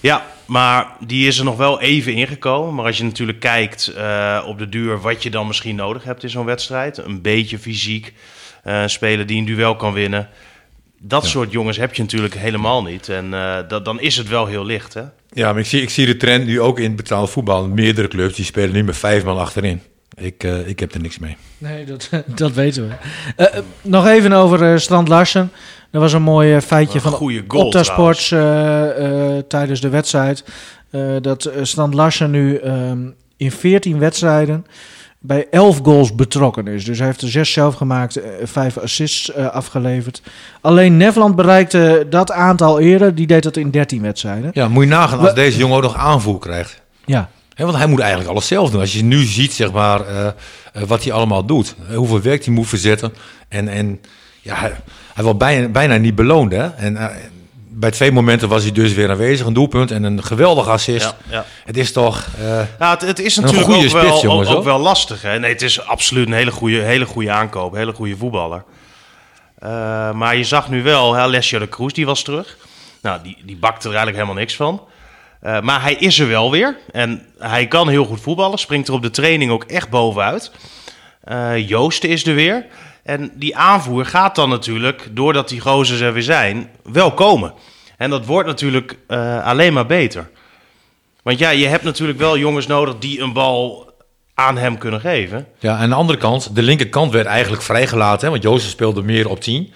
Ja, maar die is er nog wel even ingekomen. Maar als je natuurlijk kijkt eh, op de duur wat je dan misschien nodig hebt in zo'n wedstrijd. Een beetje fysiek, eh, een speler die een duel kan winnen. Dat soort jongens heb je natuurlijk helemaal niet. En eh, dat, dan is het wel heel licht, hè? Ja, maar ik zie, ik zie de trend nu ook in betaald voetbal. Meerdere clubs die spelen nu met vijf man achterin. Ik, eh, ik heb er niks mee. Nee, dat, dat weten we. Eh, eh, nog even over eh, Strand Larsen. Er was een mooi feitje Een van goal Opta Sports eh, eh, tijdens de wedstrijd. eh, dat eh, Strand Larsen nu ehm, in 14 wedstrijden bij 11 goals betrokken is. Dus hij heeft er zes zelf gemaakt, vijf assists eh, afgeleverd. Alleen Nederland bereikte dat aantal eerder. Die deed dat in 13 wedstrijden. Ja, moet je nagaan als We- deze jongen ook nog aanvoer krijgt. Ja, Want hij moet eigenlijk alles zelf doen. Als je nu ziet, zeg maar, eh, eh, wat hij allemaal doet. Eh, hoeveel werk hij moet verzetten. En, en ja, hij, hij wordt bijna, bijna niet beloond. Hè? En bij twee momenten was hij dus weer aanwezig. Een doelpunt en een geweldig assist. Ja, ja. Het is toch... Nou, het, het is Een natuurlijk goede ook, wel, jongens, ook, wel lastig. Hè? Nee, het is absoluut een hele goede, hele goede aankoop. Hele goede voetballer. Maar je zag nu wel, hè, Alessio de Cruz, die was terug. Nou, die, die bakte er eigenlijk helemaal niks van. Eh, maar hij is er wel weer. En hij kan heel goed voetballen. Springt er op de training ook echt bovenuit. Eh Joosten is er weer. En die aanvoer gaat dan natuurlijk, doordat die gozers er weer zijn, wel komen. En dat wordt natuurlijk eh, alleen maar beter. Want ja, je hebt natuurlijk wel jongens nodig die een bal aan hem kunnen geven. Ja, aan de andere kant, de linkerkant werd eigenlijk vrijgelaten. Want Jozef speelde meer op 10.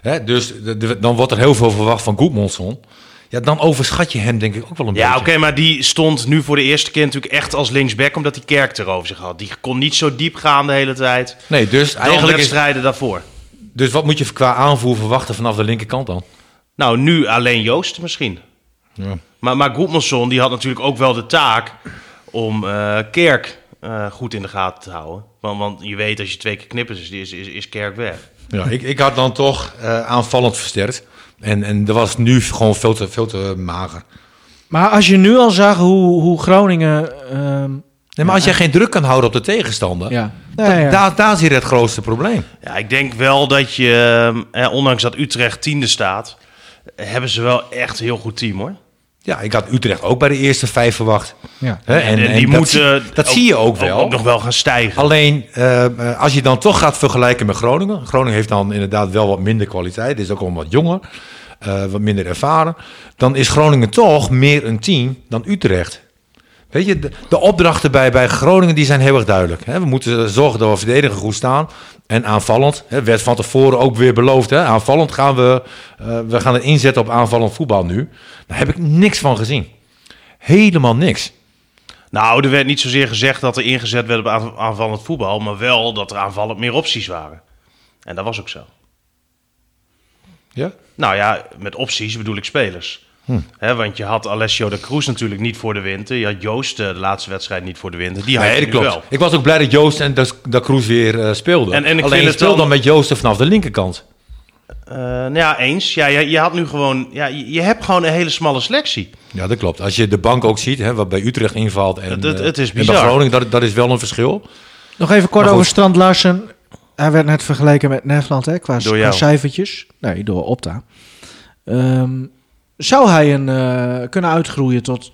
Hè, dus dan wordt er heel veel verwacht van Goedmondson. Ja, dan overschat je hem denk ik ook wel een Ja, oké, beetje. maar die stond nu voor de eerste keer natuurlijk echt als linksback, omdat die kerk erover zich had. Die kon niet zo diep gaan de hele tijd. Nee, dus Dan eigenlijk is, wedstrijden daarvoor. Dus wat moet je qua aanvoer verwachten vanaf de linkerkant dan? Nou, nu alleen Joost misschien. Ja. Maar, maar Goedmanson die had natuurlijk ook wel de taak om eh, Kerk eh, goed in de gaten te houden. Want, want je weet, als je twee keer knippert, is, is, is, is Kerk weg. Ja, ik, ik had dan toch eh, aanvallend versterkt. En, en dat was nu gewoon veel te, veel te mager. maar als je nu al zag hoe, hoe Groningen... ehm, Nee, maar als jij geen druk kan houden op de tegenstander, ja. da- Ja, ja. Daar, daar zit het grootste probleem. Ja, ik denk wel dat je, eh, ondanks dat Utrecht tiende staat, hebben ze wel echt een heel goed team hoor. Ja, ik had Utrecht ook bij de eerste vijf verwacht. Ja. En, die dat, moeten dat zie je ook wel. nog wel gaan stijgen. Alleen, eh, als je dan toch gaat vergelijken met Groningen. Groningen heeft dan inderdaad wel wat minder kwaliteit. Is ook al wat jonger. eh, wat minder ervaren. Dan is Groningen toch meer een team dan Utrecht. Weet je, de, de opdrachten bij, bij Groningen die zijn heel erg duidelijk. Hè. We moeten zorgen dat we verdedigen goed staan. En aanvallend, hè, werd van tevoren ook weer beloofd. Hè. Aanvallend gaan we, eh, we gaan het inzetten op aanvallend voetbal nu. Daar heb ik niks van gezien. Helemaal niks. Nou, er werd niet zozeer gezegd dat er ingezet werd op aan- aanvallend voetbal, maar wel dat er aanvallend meer opties waren. En dat was ook zo. Ja? Nou ja, met opties bedoel ik spelers. Hm. Hè, want je had Alessio de Cruz natuurlijk niet voor de winter. Je had Joost eh, de laatste wedstrijd niet voor de winter. Die had Nee, je dat klopt. wel. Ik was ook blij dat Joost en dat, dat Kroes weer eh, speelden. En- en ik Alleen speel dan- dan met Joost vanaf de linkerkant. Eh, nou ja, eens. Ja, je, je had nu gewoon... Ja, je, je hebt gewoon een hele smalle selectie. Ja, dat klopt. Als je de bank ook ziet, hè, wat bij Utrecht invalt en, Het- het- het is en bij bizar. Groningen, dat, dat is wel een verschil. Nog even kort over Strand Larsen. Hij werd net vergeleken met Nederland hè, qua, Door qua jou. cijfertjes. Nee, door Opta. Ehm, zou hij een, eh, kunnen uitgroeien tot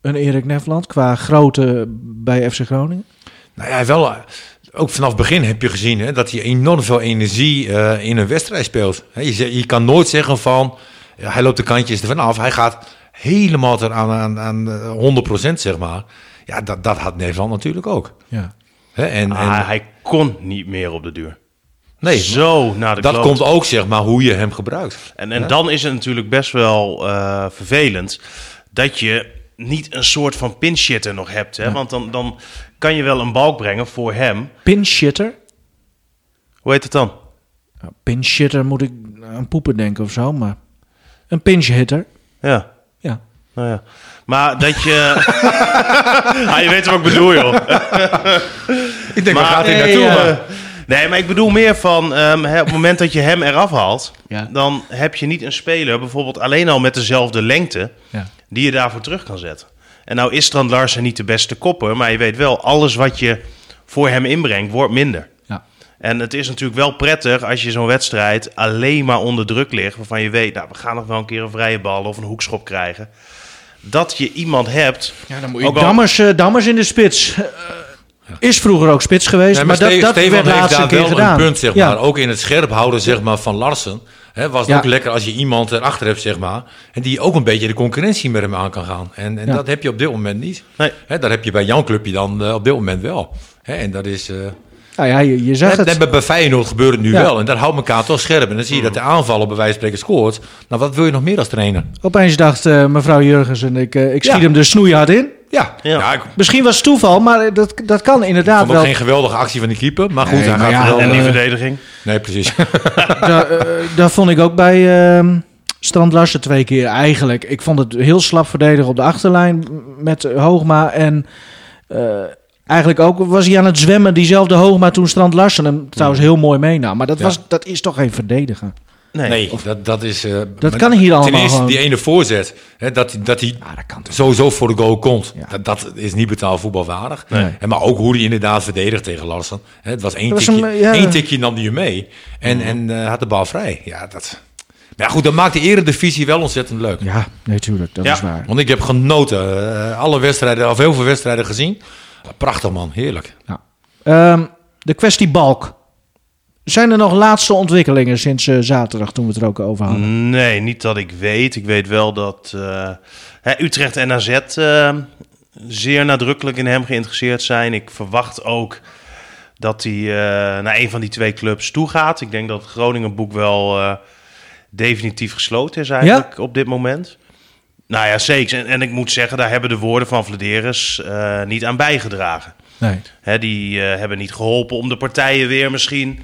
een Erik Nefland qua grootte bij FC Groningen? Nou ja, wel, eh, ook vanaf het begin heb je gezien hè, dat hij enorm veel energie eh, in een wedstrijd speelt. Hè, je, je kan nooit zeggen van, ja, hij loopt de kantjes ervan af. Hij gaat helemaal er aan, aan, aan eh, 100% zeg maar. Ja, dat, dat had Nederland natuurlijk ook. Ja. Hè, en, en, hij kon niet meer op de duur. Nee, Zo naar de dat kloot. komt ook zeg maar hoe je hem gebruikt. En, en dan is het natuurlijk best wel eh, vervelend dat je niet een soort van pinshitter nog hebt. Hè? Want dan, dan kan je wel een balk brengen voor hem. Pinshitter. Hoe heet het dan? Nou, pinshitter moet ik aan poepen denken of zo, maar een pinchhitter. Ja, Ja. nou ja. Maar dat je... ah, je weet wat ik bedoel, joh. Ik denk, Maar- waar gaat hij nee, naartoe? maar? Nee, maar ik bedoel meer van... ehm, hè, op het moment dat je hem eraf haalt... Ja. dan heb je niet een speler, bijvoorbeeld alleen al met dezelfde lengte... Ja. die je daarvoor terug kan zetten. En nou is Strand Larsen niet de beste kopper... maar je weet wel, alles wat je voor hem inbrengt, wordt minder. Ja. En het is natuurlijk wel prettig als je zo'n wedstrijd alleen maar onder druk ligt... waarvan je weet, nou, we gaan nog wel een keer een vrije bal of een hoekschop krijgen. Dat je iemand hebt... Ja, dan moet Ook al- Dammers, eh, Dammers in de spits. Is vroeger ook spits geweest, Nee, maar, maar dat, dat Stefan werd laatste daar keer wel gedaan. een punt, zeg Ja. maar. Ook in het scherp houden zeg maar, van Larsen. Hè, was het Ja. ook lekker als je iemand erachter hebt, zeg maar. En die ook een beetje de concurrentie met hem aan kan gaan. En, en Ja. dat heb je op dit moment niet. Nee. Hè, dat heb je bij jouw clubje dan eh, op dit moment wel. Hè, en dat is... eh Nou ja, je, je zegt het. net bij Feyenoord gebeurt het nu Ja. wel. En dat houdt elkaar toch scherp. En dan zie je dat de aanvallen bij wijze van spreken scoort. Nou, wat wil je nog meer als trainer? Opeens dacht eh, mevrouw Jurgensen, ik, eh, ik schiet Ja. hem de snoeihard in. Ja, Ja. ja. ik Misschien was het toeval, maar dat, dat kan inderdaad vond ook wel. geen geweldige actie van de keeper. Maar goed, Nee, hij maar gaat ja, wel... en die eh, verdediging. nee, precies. Daar, eh, daar vond ik ook bij ehm Strand Larsen twee keer eigenlijk. Ik vond het heel slap verdedigen op de achterlijn met Hoogma. En eh, eigenlijk ook was hij aan het zwemmen, diezelfde Hoogma, toen Strand Larsen hem trouwens heel mooi meenam. Maar dat, Ja. was, dat is toch geen verdediger? Nee. Nee, dat, dat is... eh, Dat maar kan hier allemaal Ten eerste, gewoon. die ene voorzet, hè, dat, hij- dat hij Ja, dat sowieso voor de goal komt. Ja. Dat, dat is niet betaald voetbalwaardig. Nee. En maar ook hoe hij inderdaad verdedigt tegen Larsen. Hè, het was één Dat was tikje, ja. één tikje nam hij mee. En, en eh, had de bal vrij. Ja, dat... Maar ja, goed, dat maakt de eredivisie wel ontzettend leuk. Ja, natuurlijk, dat Ja. is waar. Want ik heb genoten. eh, alle wedstrijden, of heel veel wedstrijden gezien. Prachtig man, heerlijk. Ehm, de kwestie Balk. Zijn er nog laatste ontwikkelingen sinds eh, zaterdag toen we het er ook over hadden? Nee, niet dat ik weet. Ik weet wel dat eh, hè, Utrecht en AZ eh, zeer nadrukkelijk in hem geïnteresseerd zijn. Ik verwacht ook dat hij naar een van die twee clubs toe gaat. Ik denk dat het Groningen-boek wel definitief gesloten is eigenlijk op dit moment. Nou ja, zeker. En, en ik moet zeggen, daar hebben de woorden van Vladeris eh, niet aan bijgedragen. Nee. Hè, die hebben niet geholpen om de partijen weer misschien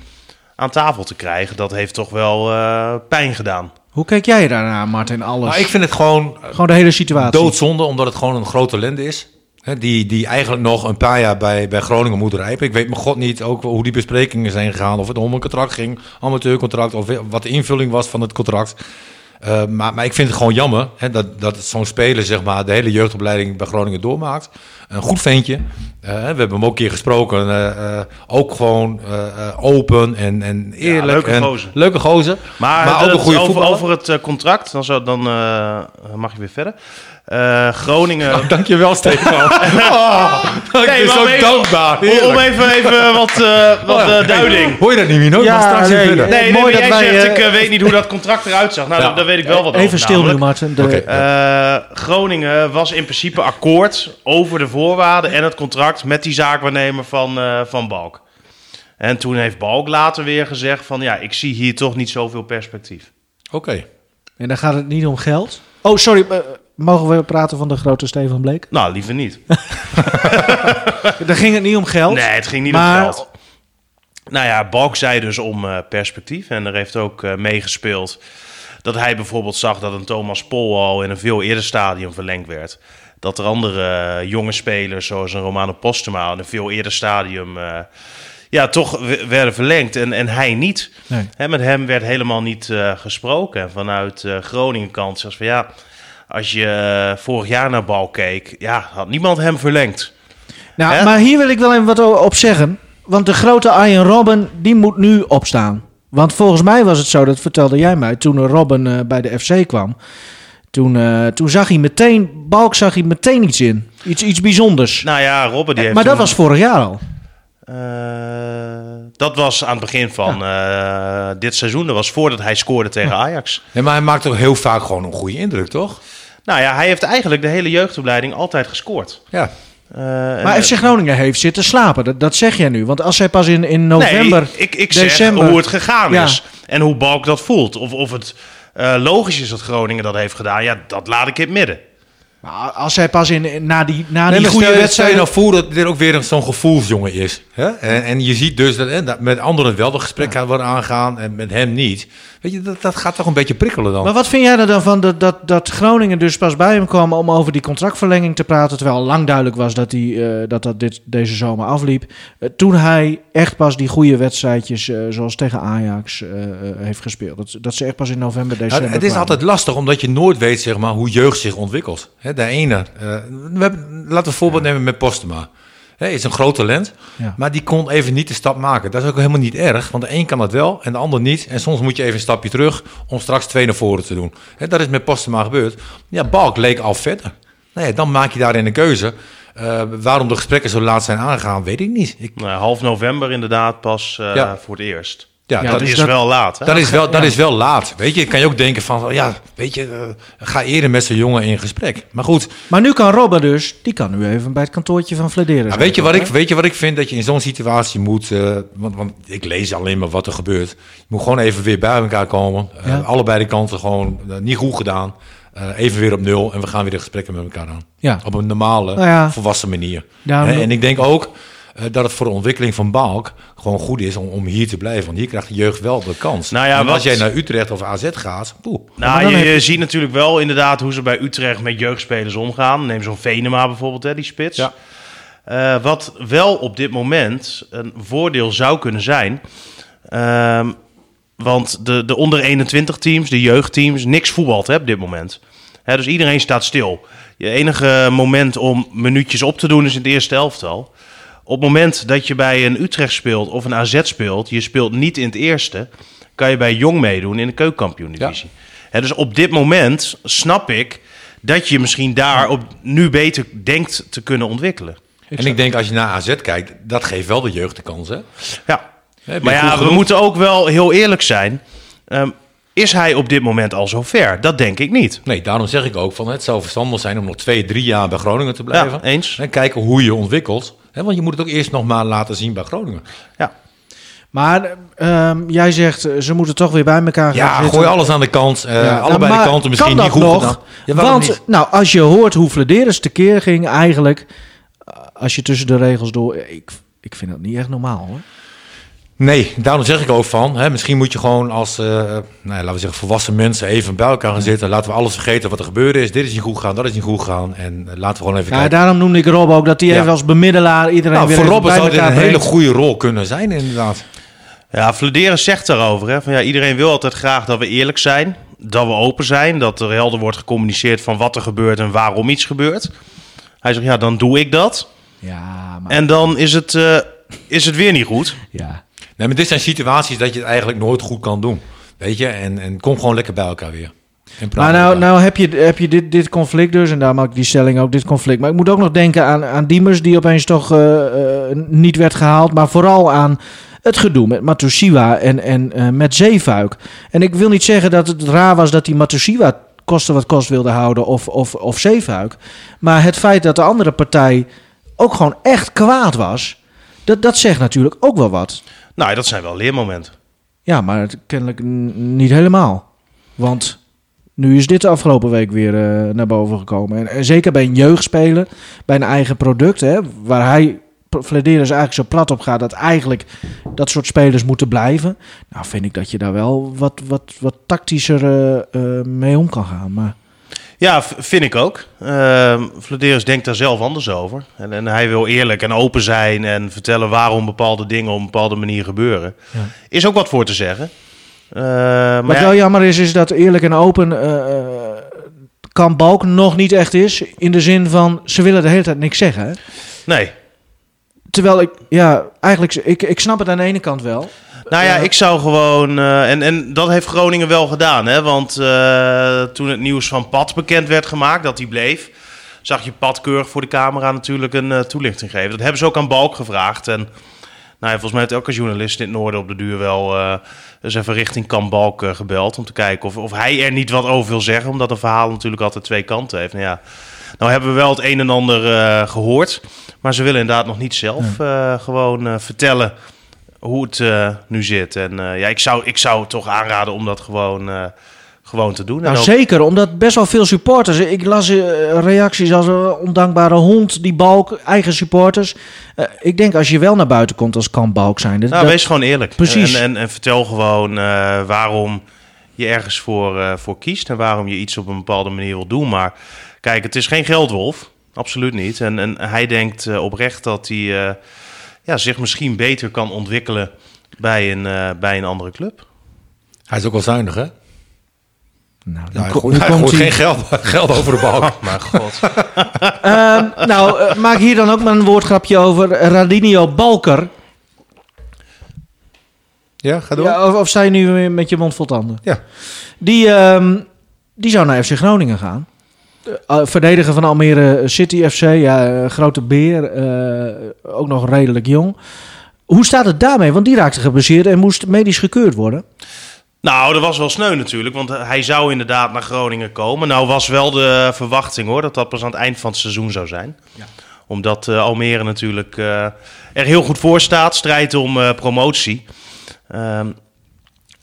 aan tafel te krijgen. Dat heeft toch wel eh, pijn gedaan. Hoe kijk jij daarna, Martin? Alles. Maar ik vind het gewoon eh, Gewoon de hele situatie. doodzonde, omdat het gewoon een groot talent is. Hè, die, die eigenlijk nog een paar jaar bij, bij Groningen moet rijpen. Ik weet mijn god niet ook hoe die besprekingen zijn gegaan. Of het om een contract ging, amateurcontract. Of wat de invulling was van het contract. Eh, maar, maar ik vind het gewoon jammer hè, dat, dat zo'n speler zeg maar, de hele jeugdopleiding bij Groningen doormaakt. Een goed ventje. We hebben hem ook een keer gesproken. eh, eh, ook gewoon eh, eh, open en, en eerlijk. leuke en, gozer. Leuke gozer. Maar, Maar ook een goede over, voetballer. over het eh, contract, dan, zou, dan eh, mag je weer verder. Eh, Groningen... Oh, dankjewel, Stefan. oh, ik Nee, ben maar zo even- dankbaar. Om, om Heerlijk. even, even wat, eh, wat eh, duiding. Hoor je dat niet, Mino? Ja, Ja, straks nee, nee. Nee, mooi nee, dat jij wij, zegt, eh, ik eh, weet niet hoe dat contract eruit zag. Nou, Ja. daar, weet ik wel wat Even over. stil nu. De. Eh, Groningen was in principe akkoord over de voorwaarden en het contract met die zaakwaarnemer van, eh, van Balk. En toen heeft Balk later weer gezegd van ja, ik zie hier toch niet zoveel perspectief. Oké. En dan gaat het niet om geld. Oh, sorry. eh, mogen we praten van de grote Stefan Bleek? Nou, liever niet. Daar ging het niet om geld. Nee, het ging niet Maar- om geld. Nou ja, Balk zei dus om eh, perspectief. En er heeft ook eh, meegespeeld dat hij bijvoorbeeld zag dat een Thomas Pol al in een veel eerder stadium verlengd werd. Dat er andere eh, jonge spelers, zoals een Romano Postema, in een veel eerder stadium eh, ja, toch werden verlengd. En, en hij niet. Nee. Met hem werd helemaal niet eh, gesproken. En vanuit eh Groningen kant zelfs van ja, als je vorig jaar naar Bal keek, ja, had niemand hem verlengd. Nou, maar hier wil ik wel even wat op zeggen. Want de grote Arjen Robben, die moet nu opstaan. Want volgens mij was het zo, dat vertelde jij mij, toen Robben bij de FC kwam. Toen, eh, toen zag hij meteen, Balk zag hij meteen iets in. Iets, iets bijzonders. Nou ja, Robben die heeft maar dat toen- was vorig jaar al. Eh, dat was aan het begin van eh, dit seizoen. Dat was voordat hij scoorde tegen Ajax. Nee, maar hij maakt ook heel vaak gewoon een goede indruk, toch? Nou ja, hij heeft eigenlijk de hele jeugdopleiding altijd gescoord. Ja. Eh, en- Maar FC Groningen heeft zitten slapen. Dat, dat zeg jij nu. Want als hij pas in, in november, Nee, ik, ik december... zeg hoe het gegaan Ja. is. En hoe Balk dat voelt. Of, of het eh, logisch is dat Groningen dat heeft gedaan. Ja, dat laat ik in het midden. Maar als hij pas in, na die, na Nee, die goede stel, wedstrijd... Stel je nou voor dat dit ook weer zo'n gevoelsjongen is. Hè? En, en je ziet dus dat, hè, dat met anderen wel de gesprekken worden aangaan en met hem niet. Weet je, dat, dat gaat toch een beetje prikkelen dan. Maar wat vind jij er dan van dat, dat, dat Groningen dus pas bij hem kwam om over die contractverlenging te praten, terwijl al lang duidelijk was dat hij, eh, dat, dat dit deze zomer afliep. Eh, toen hij echt pas die goede wedstrijdjes, eh, zoals tegen Ajax, heeft gespeeld. Dat, dat ze echt pas in november, Ja, december het is kwamen. altijd lastig, omdat je nooit weet zeg maar, hoe jeugd zich ontwikkelt. Hè, de ene, eh, we hebben, laten we een voorbeeld nemen met Postema. Hè, is een groot talent, Ja. maar die kon even niet de stap maken. Dat is ook helemaal niet erg, want de een kan het wel en de ander niet. En soms moet je even een stapje terug om straks twee naar voren te doen. Hè, dat is met Postema gebeurd. Ja, Balk leek al verder. Nou ja, dan maak je daarin een keuze. Eh, waarom de gesprekken zo laat zijn aangegaan, weet ik niet. Ik, Nou, half november inderdaad pas Ja. voor het eerst. Ja, Ja, dat dus is dat- wel laat. Hè? Dat is wel, dat is wel laat. Weet je, kan je ook denken van, ja, weet je, eh, ga eerder met zo'n jongen in gesprek. Maar goed, Maar nu kan Robben dus, die kan nu even bij het kantoortje van Vlederen. nou, weet, je wat ik, weet je wat ik vind dat je in zo'n situatie moet, eh, want, want ik lees alleen maar wat er gebeurt. Je moet gewoon even weer bij elkaar komen. Eh, Ja. Allebei de kanten gewoon niet goed gedaan. Eh, even weer op nul en we gaan weer de gesprekken met elkaar aan. Ja. Op een normale, Nou ja. volwassen manier. Daarom- en ik denk ook dat het voor de ontwikkeling van Balk gewoon goed is om, om hier te blijven. Want hier krijgt de jeugd wel de kans. Nou ja, en als wat- jij naar Utrecht of AZ gaat, poeh. Nou, je, je ziet natuurlijk wel inderdaad hoe ze bij Utrecht met jeugdspelers omgaan. Neem zo'n Venema bijvoorbeeld, hè, die spits. Ja. Eh, wat wel op dit moment een voordeel zou kunnen zijn. ehm, want de, de onder 21 teams, de jeugdteams, niks voetbalt hè, op dit moment. Hè, dus iedereen staat stil. Je enige moment om minuutjes op te doen is in het eerste elftal. Op het moment dat je bij een Utrecht speelt of een AZ speelt, je speelt niet in het eerste, kan je bij Jong meedoen in de keukenkampioen-divisie. Dus op dit moment snap ik dat je misschien daar op, nu beter denkt te kunnen ontwikkelen. En ik denk als je naar AZ kijkt, dat geeft wel de jeugd de kans. Hè? Ja, maar ja, we moeten ook wel heel eerlijk zijn. Ehm, is hij op dit moment al zo ver? Dat denk ik niet. Nee, daarom zeg ik ook van het zou verstandig zijn om nog twee, drie jaar bij Groningen te blijven. Ja, eens. En kijken hoe je ontwikkelt. Want je moet het ook eerst nog maar laten zien bij Groningen. Ja. Maar ehm, jij zegt, eh, ze moeten toch weer bij elkaar gaan Ja, zitten. gooi alles aan de kant. eh, Ja, allebei de kanten misschien niet goed nog? Ja, Want, niet? nou, als je hoort hoe Vladeris tekeer ging, eigenlijk, eh, als je tussen de regels door, ik, ik vind dat niet echt normaal hoor. Nee, daarom zeg ik ook van. Hè, misschien moet je gewoon als eh, nou ja, laten we zeggen, volwassen mensen even bij elkaar gaan zitten. Laten we alles vergeten wat er gebeurd is. Dit is niet goed gegaan, dat is niet goed gegaan. En eh, laten we gewoon even Ja, kijken. daarom noemde ik Rob ook dat hij Ja. even als bemiddelaar iedereen Nou, weer voor bij zou dit een hele goede rol kunnen zijn, inderdaad. Ja, Vladeren zegt daarover. Hè, van, ja, iedereen wil altijd graag dat we eerlijk zijn. Dat we open zijn. Dat er helder wordt gecommuniceerd van wat er gebeurt en waarom iets gebeurt. Hij zegt, ja, dan doe ik dat. Ja, maar... En dan is het, eh, is het weer niet goed. ja. Nee, maar dit zijn situaties dat je het eigenlijk nooit goed kan doen. Weet je, en, en kom gewoon lekker bij elkaar weer. Maar nou, nou heb je, heb je dit, dit conflict dus, en daar maak ik die stelling ook, dit conflict. Maar ik moet ook nog denken aan, aan Diemers, die opeens toch eh, eh, niet werd gehaald. Maar vooral aan het gedoe met Matusiwa en, en eh, met Zeefuik. En ik wil niet zeggen dat het raar was dat die Matusiwa koste wat kost wilde houden of, of, of Zeefuik. Maar het feit dat de andere partij ook gewoon echt kwaad was, dat, dat zegt natuurlijk ook wel wat. Nou, dat zijn wel leermomenten. Ja, maar kennelijk niet helemaal. Want nu is dit de afgelopen week weer eh, naar boven gekomen. En, en zeker bij een jeugdspeler, bij een eigen product, hè, waar hij Flederis eigenlijk zo plat op gaat dat eigenlijk dat soort spelers moeten blijven. Nou, vind ik dat je daar wel wat, wat, wat tactischer eh, eh, mee om kan gaan. Maar Ja, vind ik ook. Uh, Vladeris denkt daar zelf anders over. En, en hij wil eerlijk en open zijn en vertellen waarom bepaalde dingen op een bepaalde manier gebeuren. Ja. Is ook wat voor te zeggen. Eh, maar wat ja, wel jammer is, is dat eerlijk en open eh, eh, kan Balk nog niet echt is. In de zin van, ze willen de hele tijd niks zeggen. Hè? nee. Terwijl ik, ja, eigenlijk, ik, ik snap het aan de ene kant wel. Nou ja, ik zou gewoon. eh, en, en dat heeft Groningen wel gedaan. Hè? Want eh, toen het nieuws van Pat bekend werd gemaakt, dat hij bleef. Zag je Pat keurig voor de camera natuurlijk een eh, toelichting geven. Dat hebben ze ook aan Balk gevraagd. En nou ja, volgens mij heeft elke journalist in het noorden op de duur wel eh eens even richting Kamp Balk gebeld. Om te kijken of, of hij er niet wat over wil zeggen. Omdat een verhaal natuurlijk altijd twee kanten heeft. Nou ja, nou hebben we wel het een en ander eh, gehoord. Maar ze willen inderdaad nog niet zelf gewoon vertellen hoe het eh, nu zit. En eh, ja, ik zou, ik zou toch aanraden om dat gewoon, eh, gewoon te doen. En Nou, ook- zeker, omdat best wel veel supporters. Ik las reacties als een ondankbare hond, die balk, eigen supporters. Ik denk als je wel naar buiten komt als kan balk zijn. Dat, Nou, dat- wees gewoon eerlijk. Precies. En, en, en vertel gewoon waarom je ergens voor, voor kiest en waarom je iets op een bepaalde manier wil doen. Maar kijk, het is geen geldwolf. Absoluut niet. En, en hij denkt oprecht dat hij ja, zich misschien beter kan ontwikkelen bij een, eh, bij een andere club. Hij is ook wel zuinig, hè? nou, hij ko- gooit, nu hij komt gooit hij- geen geld, geld over de balk. Maar god. Ehm, nou, eh, maak hier dan ook maar een woordgrapje over Radinio Balker. Ja, ga door. Ja, of, of sta je nu weer met je mond vol tanden? Ja. Die, ehm, die zou naar FC Groningen gaan. Eh, verdediger van Almere City FC. Ja, eh, grote beer. eh, ook nog redelijk jong. Hoe staat het daarmee? Want die raakte geblesseerd en moest medisch gekeurd worden. Nou, dat was wel sneu natuurlijk, want hij zou inderdaad naar Groningen komen. Nou was wel de verwachting hoor, dat dat pas aan het eind van het seizoen zou zijn. Omdat eh, Almere natuurlijk eh, er heel goed voor staat, strijdt om eh, promotie. Ehm,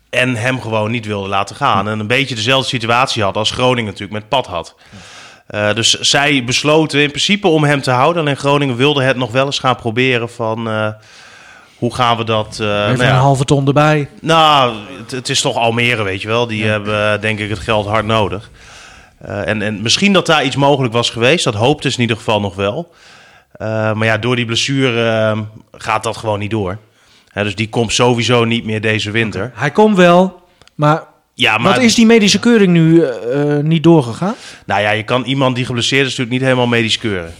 en hem gewoon niet wilde laten gaan. En een beetje dezelfde situatie had als Groningen natuurlijk met Pat had. Eh, dus zij besloten in principe om hem te houden. Alleen Groningen wilde het nog wel eens gaan proberen van... eh, hoe gaan we dat... Even nou ja, een halve ton erbij. nou, het, het is toch Almere, weet je wel. Die hebben denk ik het geld hard nodig. En, en misschien dat daar iets mogelijk was geweest. Dat hoopte ze in ieder geval nog wel. Maar ja, door die blessure gaat dat gewoon niet door. Hè, dus die komt sowieso niet meer deze winter. Hij komt wel, maar, Ja, maar wat is die medische keuring nu eh, eh, niet doorgegaan? nou ja, je kan iemand die geblesseerd is natuurlijk niet helemaal medisch keuren.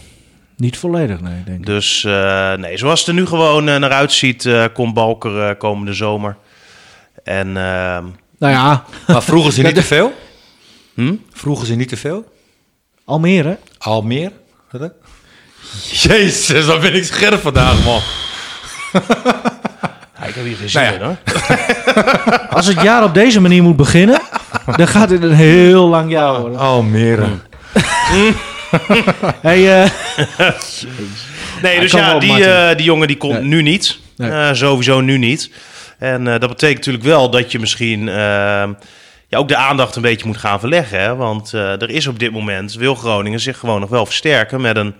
Niet volledig, nee, denk ik. Dus eh, nee, zoals het er nu gewoon eh, naar uitziet, eh, komt Balker eh, komende zomer. En ehm, Nou ja, Maar vroegen ze niet te veel? Hm? Vroegen ze niet te veel? Almere. Hè? Jezus, wat ben ik scherp vandaag, man. ik heb hier geen zin Nou ja. in hoor. Als het jaar op deze manier moet beginnen, dan gaat het een heel lang jaar worden. Almere. Hey, eh, Nee, dus ja, die, eh, die jongen die komt Nee. nu niet. Nee. Eh, sowieso nu niet. En eh, dat betekent natuurlijk wel dat je misschien eh, ja, ook de aandacht een beetje moet gaan verleggen. Hè? Want eh, er is op dit moment, wil Groningen zich gewoon nog wel versterken met een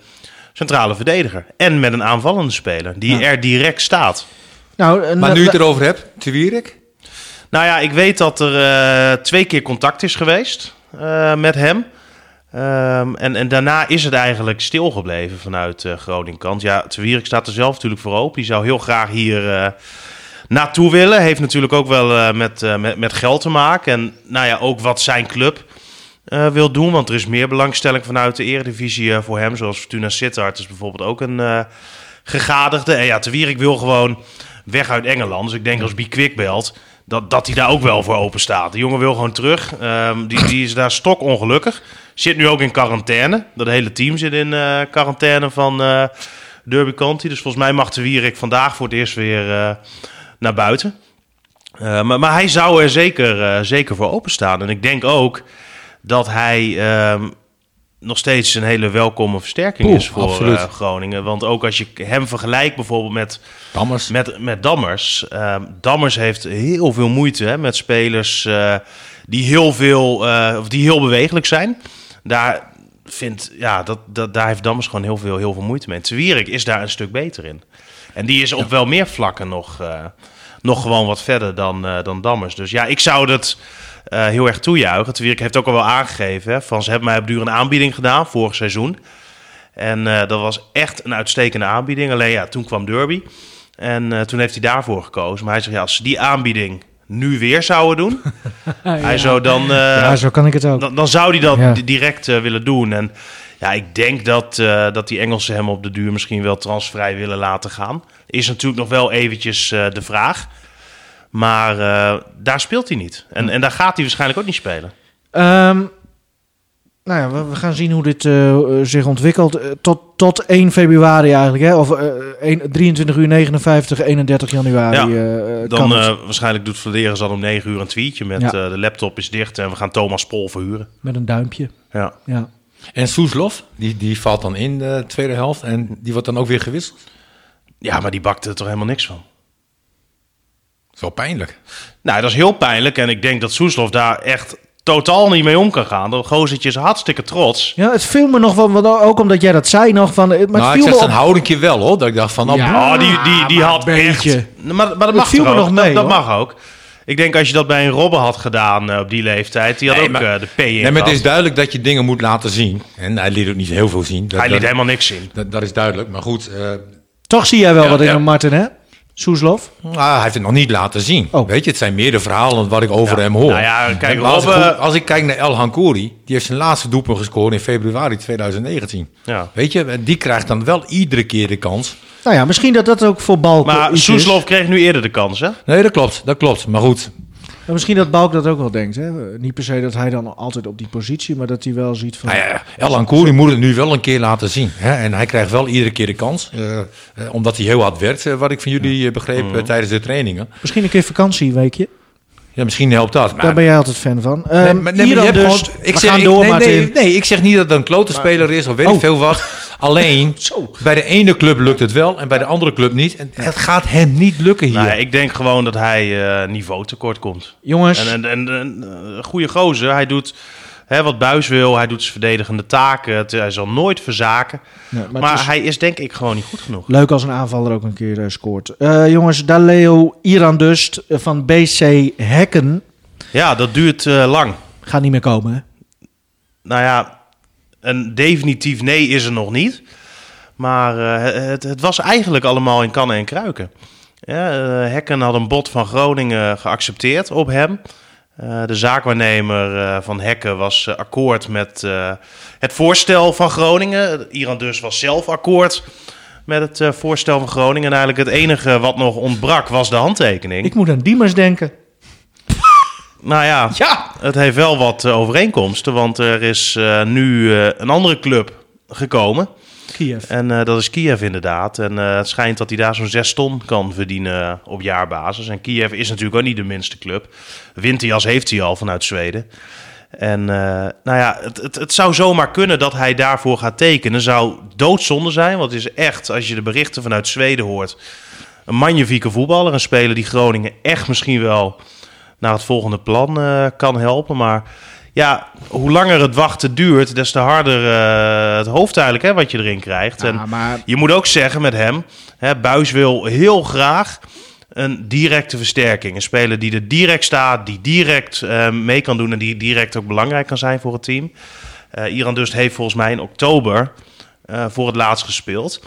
centrale verdediger. En met een aanvallende speler, die Ja. er direct staat. Nou, eh, Maar nu je het erover hebt, Twierik? Nou ja, ik weet dat er eh, twee keer contact is geweest eh, met hem. Ehm, en, en daarna is het eigenlijk stilgebleven vanuit eh Groningen kant. Ja, Twierik staat er zelf natuurlijk voor open. Die zou heel graag hier eh, naartoe willen. Heeft natuurlijk ook wel eh, met, eh, met, met geld te maken. En nou ja, ook wat zijn club eh, wil doen. Want er is meer belangstelling vanuit de eredivisie eh, voor hem. Zoals Fortuna Sittard is bijvoorbeeld ook een eh gegadigde. En ja, Te Wierik wil gewoon weg uit Engeland. Dus ik denk als Quick belt, dat, dat hij daar ook wel voor open staat. De jongen wil gewoon terug. Ehm, die, die is daar stok ongelukkig. Zit nu ook in quarantaine. Dat hele team zit in eh, quarantaine van eh, Derby County. Dus volgens mij mag de Wierik vandaag voor het eerst weer eh, naar buiten. Maar, maar hij zou er zeker, zeker voor openstaan. En ik denk ook dat hij ehm, nog steeds een hele welkome versterking is voor eh, Groningen. Want ook als je hem vergelijkt bijvoorbeeld met Dammers. met, met Dammers. Ehm, Dammers heeft heel veel moeite hè, met spelers eh, die, heel veel, eh, of die heel bewegelijk zijn. Daar, vindt, ja, dat, dat, daar heeft Dammers gewoon heel veel, heel veel moeite mee. Zwierik is daar een stuk beter in. En die is op wel meer vlakken nog, nog gewoon wat verder dan, dan Dammers. Dus ja, ik zou dat eh, heel erg toejuichen. Zwierik heeft ook al wel aangegeven hè, van ze hebben mij op duur een aanbieding gedaan vorig seizoen. En eh, dat was echt een uitstekende aanbieding. Alleen ja, toen kwam Derby. En eh, toen heeft hij daarvoor gekozen. Maar hij zegt, ja, als ze die aanbieding nu weer zouden doen... hij zou dan, eh, ja, zo kan ik het ook. dan, dan zou hij dat Ja. direct willen doen. En ja, ik denk dat, eh, dat die Engelsen hem op de duur misschien wel transvrij willen laten gaan. Is natuurlijk nog wel eventjes eh, de vraag. Maar eh, daar speelt hij niet. En, en daar gaat hij waarschijnlijk ook niet spelen. Ehm, nou ja, we, we gaan zien hoe dit eh, zich ontwikkelt. Eh, tot, tot 1 februari eigenlijk, hè? Of eh, 1 23 uur 59, 31 januari. Ja, eh, Dan eh, waarschijnlijk doet Vladeren dan om 9 uur een tweetje met Ja. eh, de laptop is dicht en we gaan Thomas Pol verhuren. Met een duimpje. Ja. Ja. En Soeslof, die, die valt dan in de tweede helft. En die wordt dan ook weer gewisseld. ja, maar die bakte er toch helemaal niks van. Is wel pijnlijk. Nou, dat is heel pijnlijk en ik denk dat Soeslof daar echt totaal niet mee om kan gaan. Dat gozertje is hartstikke trots. ja, het viel me nog wel, want ook omdat jij dat zei nog van... Maar nou, het ik viel zeg me zijn op, houdingje wel hoor. Dat ik dacht van, nou, Ja. Oh, die, die, die had een beetje. echt... Maar, maar dat mag viel me ook? nog mee, dat, mag ook. Ik denk als je dat bij een Robben had gedaan eh, op die leeftijd, die had Nee, ook maar- eh, de P in Nee, maar het is duidelijk dat je dingen moet laten zien. En hij liet ook niet heel veel zien. Dat, Hij liet dat, helemaal niks zien. dat, dat is duidelijk. Maar goed, eh, toch zie jij wel Ja, wat in ja. Martin, hè? Soeslof. nou, hij heeft het nog niet laten zien. Oh. Weet je, het zijn meer de verhalen wat ik over Ja. hem hoor. Nou ja, kijk, Maar als, ik, Robben- goed- als ik kijk naar El Hankouri, die heeft zijn laatste doelpunt gescoord in februari 2019. Ja. Weet je, en die krijgt dan wel iedere keer de kans. Nou ja, misschien dat dat ook voor Balk Maar. Soeslof kreeg nu eerder de kans, hè? Nee, dat klopt, dat klopt. Maar goed, Misschien dat Balk dat ook wel denkt. Hè? Niet per se dat hij dan altijd op die positie, maar dat hij wel ziet van... nou ja, El Hankouri moet het nu wel een keer laten zien. Hè? En hij krijgt wel iedere keer de kans. eh, eh, omdat hij heel hard werkt, eh, wat ik van jullie begreep eh, tijdens de trainingen. Misschien een keer vakantieweekje. Ja, misschien helpt dat. Maar Daar ben jij altijd fan van. Nee, maar- nee, maar Iran je hebt dus. gewoon- we zeg, gaan ik- door, nee, Martin. nee, nee, ik zeg niet dat het een klote speler is of weet ik Oh. veel wat. Alleen, Zo. bij de ene club lukt het wel en bij de andere club niet. En het gaat hem niet lukken hier. Nou, ja, ik denk gewoon dat hij eh niveau tekort komt. Jongens, En, en, en, en, eh, een goede gozer. Hij doet hè, wat Buis wil. Hij doet zijn verdedigende taken. Het- hij zal nooit verzaken. Nee, maar maar het is hij is denk ik gewoon niet goed genoeg. leuk als een aanvaller ook een keer eh, scoort. Eh, jongens, Daleo Irandust eh, van BC Hekken Ja, dat duurt lang. gaat niet meer komen. Hè? Nou ja, een definitief nee is er nog niet. Maar het, het was eigenlijk allemaal in kannen en kruiken. Ja, Hekken had een bod van Groningen geaccepteerd op hem. Eh, de zaakwaarnemer eh, van Hekken was eh, akkoord met het voorstel van Groningen. Iran dus was zelf akkoord met het voorstel van Groningen. En eigenlijk het enige wat nog ontbrak was de handtekening. Ik moet aan Diemers denken. Nou ja, Ja! het heeft wel wat overeenkomsten. Want er is nu een andere club gekomen. En eh, dat is Kiev inderdaad. En eh, het schijnt dat hij daar zo'n 6 ton kan verdienen op jaarbasis. En Kiev is natuurlijk ook niet de minste club. Winterjas heeft hij al vanuit Zweden. En eh, nou ja, het, het, het zou zomaar kunnen dat hij daarvoor gaat tekenen. Zou doodzonde zijn, want het is echt, als je de berichten vanuit Zweden hoort... een magnifieke voetballer. Een speler die Groningen echt misschien wel naar het volgende plan kan helpen. Maar ja, hoe langer het wachten duurt, des te harder eh, het hoofd eigenlijk hè, wat je erin krijgt. en maar je moet ook zeggen met hem, hè, Buis wil heel graag een directe versterking. Een speler die er direct staat, die direct eh, mee kan doen en die direct ook belangrijk kan zijn voor het team. Eh Iran dus heeft volgens mij in oktober voor het laatst gespeeld.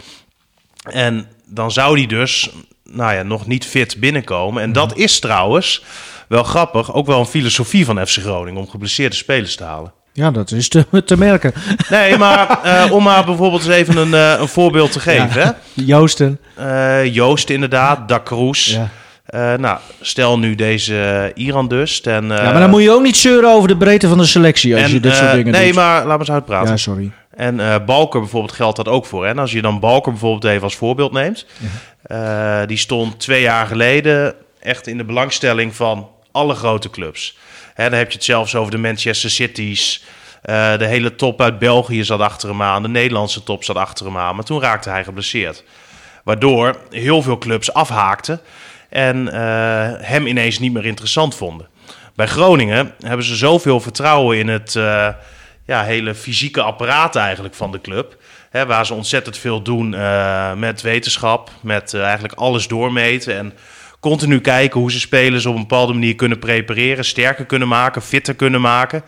En dan zou die dus nou ja, nog niet fit binnenkomen. En dat is trouwens wel grappig, ook wel een filosofie van FC Groningen om geblesseerde spelers te halen. Ja, dat is te, te merken. Nee, maar eh, om maar bijvoorbeeld eens even een, eh, een voorbeeld te geven. hè. Joosten. Eh, Joost inderdaad, Da Cruz. Ja. Eh, nou, stel nu deze Iran dus. En, ja, maar dan moet je ook niet zeuren over de breedte van de selectie als en, je dit soort dingen Nee, doet. maar laat me eens uitpraten. Ja, sorry. En Balker bijvoorbeeld geldt dat ook voor. En als je dan Balker bijvoorbeeld even als voorbeeld neemt. die stond twee jaar geleden echt in de belangstelling van alle grote clubs. Hè, dan heb je het zelfs over de Manchester Cities. Eh, de hele top uit België zat achter hem aan. De Nederlandse top zat achter hem aan. Maar toen raakte hij geblesseerd. Waardoor heel veel clubs afhaakten. En eh, hem ineens niet meer interessant vonden. Bij Groningen hebben ze zoveel vertrouwen in het eh, ja, hele fysieke apparaat eigenlijk van de club. Hè, waar ze ontzettend veel doen met wetenschap, met eigenlijk alles doormeten. En continu kijken hoe ze spelers op een bepaalde manier kunnen prepareren, sterker kunnen maken, fitter kunnen maken.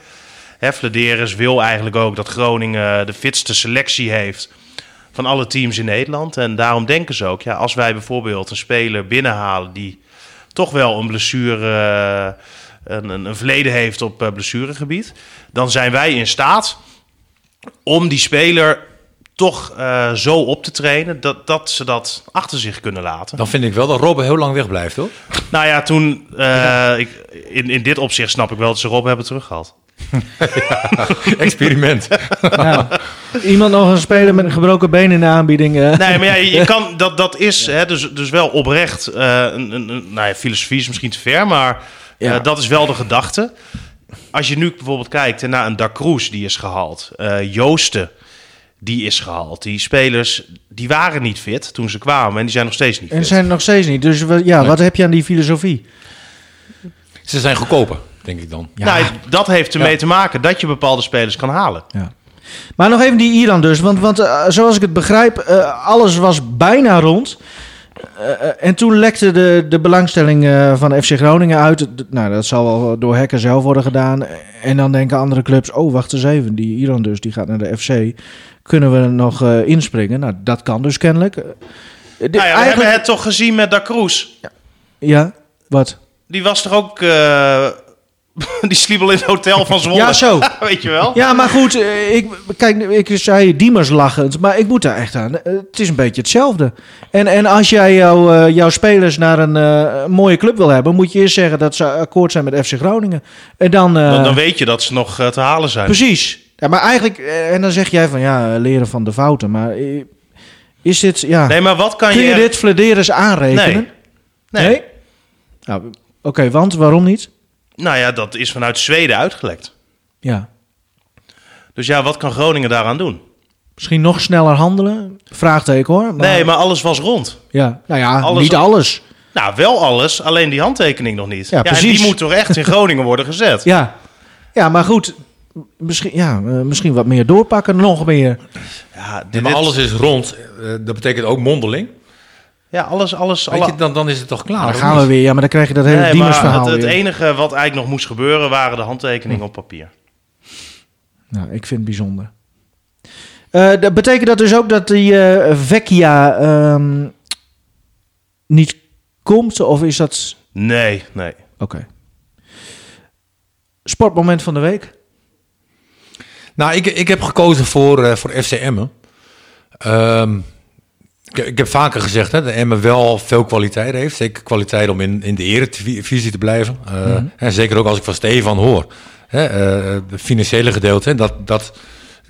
Flederis wil eigenlijk ook dat Groningen de fitste selectie heeft van alle teams in Nederland. En daarom denken ze ook, ja, als wij bijvoorbeeld een speler binnenhalen die toch wel een blessure, eh, een, een, een verleden heeft op eh, blessuregebied, dan zijn wij in staat om die speler toch eh, zo op te trainen dat, dat ze dat achter zich kunnen laten. Dan vind ik wel dat Robben heel lang wegblijft, hoor. Nou ja, toen, eh, ik, in, in dit opzicht snap ik wel dat ze Rob hebben teruggehaald. Experiment. Ja. Iemand nog een speler met een gebroken been in de aanbieding. eh. Nee, maar ja, je, kan, dat, dat is hè, dus, dus wel oprecht. eh, een, een, een- nou ja, filosofie is misschien te ver, maar eh, Ja. dat is wel de gedachte. Als je nu bijvoorbeeld kijkt naar een Da Cruz die is gehaald, eh, Joosten die is gehaald. Die spelers die waren niet fit toen ze kwamen en die zijn nog steeds niet En fit. zijn nog steeds niet. Dus ja, wat heb je aan die filosofie? Ze zijn goedkoper, denk ik dan. Nou, dat heeft ermee te maken dat je bepaalde spelers kan halen. Ja. Maar nog even die Iran dus. Want, want eh, zoals ik het begrijp, eh, alles was bijna rond. Eh, en toen lekte de, de belangstelling eh, van FC Groningen uit. D- nou, dat zal wel door Hekken zelf worden gedaan. En dan denken andere clubs, oh, wacht eens even. Die Iran dus, die gaat naar de FC. Kunnen we nog eh, inspringen? Nou, dat kan dus kennelijk. Eh, de- Nou ja, we hebben het toch gezien met Da Cruz. Ja, wat? Die was toch ook... eh, die sliep al in het hotel van Zwolle. Ja, zo. Weet je wel? Ja, maar goed, ik, kijk, ik zei Diemers lachend, maar ik moet daar echt aan. Het is een beetje hetzelfde. En, en als jij jouw, eh, jouw spelers naar een mooie club wil hebben, moet je eerst zeggen dat ze akkoord zijn met FC Groningen. En dan. Dan, dan weet je dat ze nog te halen zijn. precies. Ja, maar eigenlijk, eh, en dan zeg jij van ja, leren van de fouten. Maar eh, is dit, ja. Nee, maar wat kan kun je je... dit Flederis aanrekenen? Nee. Nee. Nou, oké, want waarom niet? Nou ja, dat is vanuit Zweden uitgelekt. Ja. Dus ja, wat kan Groningen daaraan doen? Misschien nog sneller handelen? Vraagteken hoor. Maar, Nee, maar alles was rond. Ja, nou ja, Alles- niet alles. Nou, wel alles, alleen die handtekening nog niet. Ja, en precies. die moet toch echt in Groningen worden gezet? Ja, ja maar goed. Misschien, ja, eh, misschien wat meer doorpakken, nog meer. Ja, dit- maar alles is rond. Eh, dat betekent ook mondeling. ja alles, alles. Weet alle- je, dan, dan is het toch klaar. Dan gaan we weer. Ja, maar dan krijg je dat hele Nee, Diemers maar verhaal het, het weer. enige wat eigenlijk nog moest gebeuren waren de handtekeningen op papier. Nou, ik vind het bijzonder. Eh, dat betekent dat dus ook dat die eh Vecchia ehm, niet komt? Of is dat... Nee, nee. Oké. Sportmoment van de week? Nou, ik, ik heb gekozen voor, eh voor FC Emmen. Ehm, ik, ik heb vaker gezegd hè, dat Emmen wel veel kwaliteit heeft. Zeker kwaliteit om in, in de eredivisie te blijven. Eh, En zeker ook als ik van Stefan hoor. Hè, eh, het financiële gedeelte, hè, dat, dat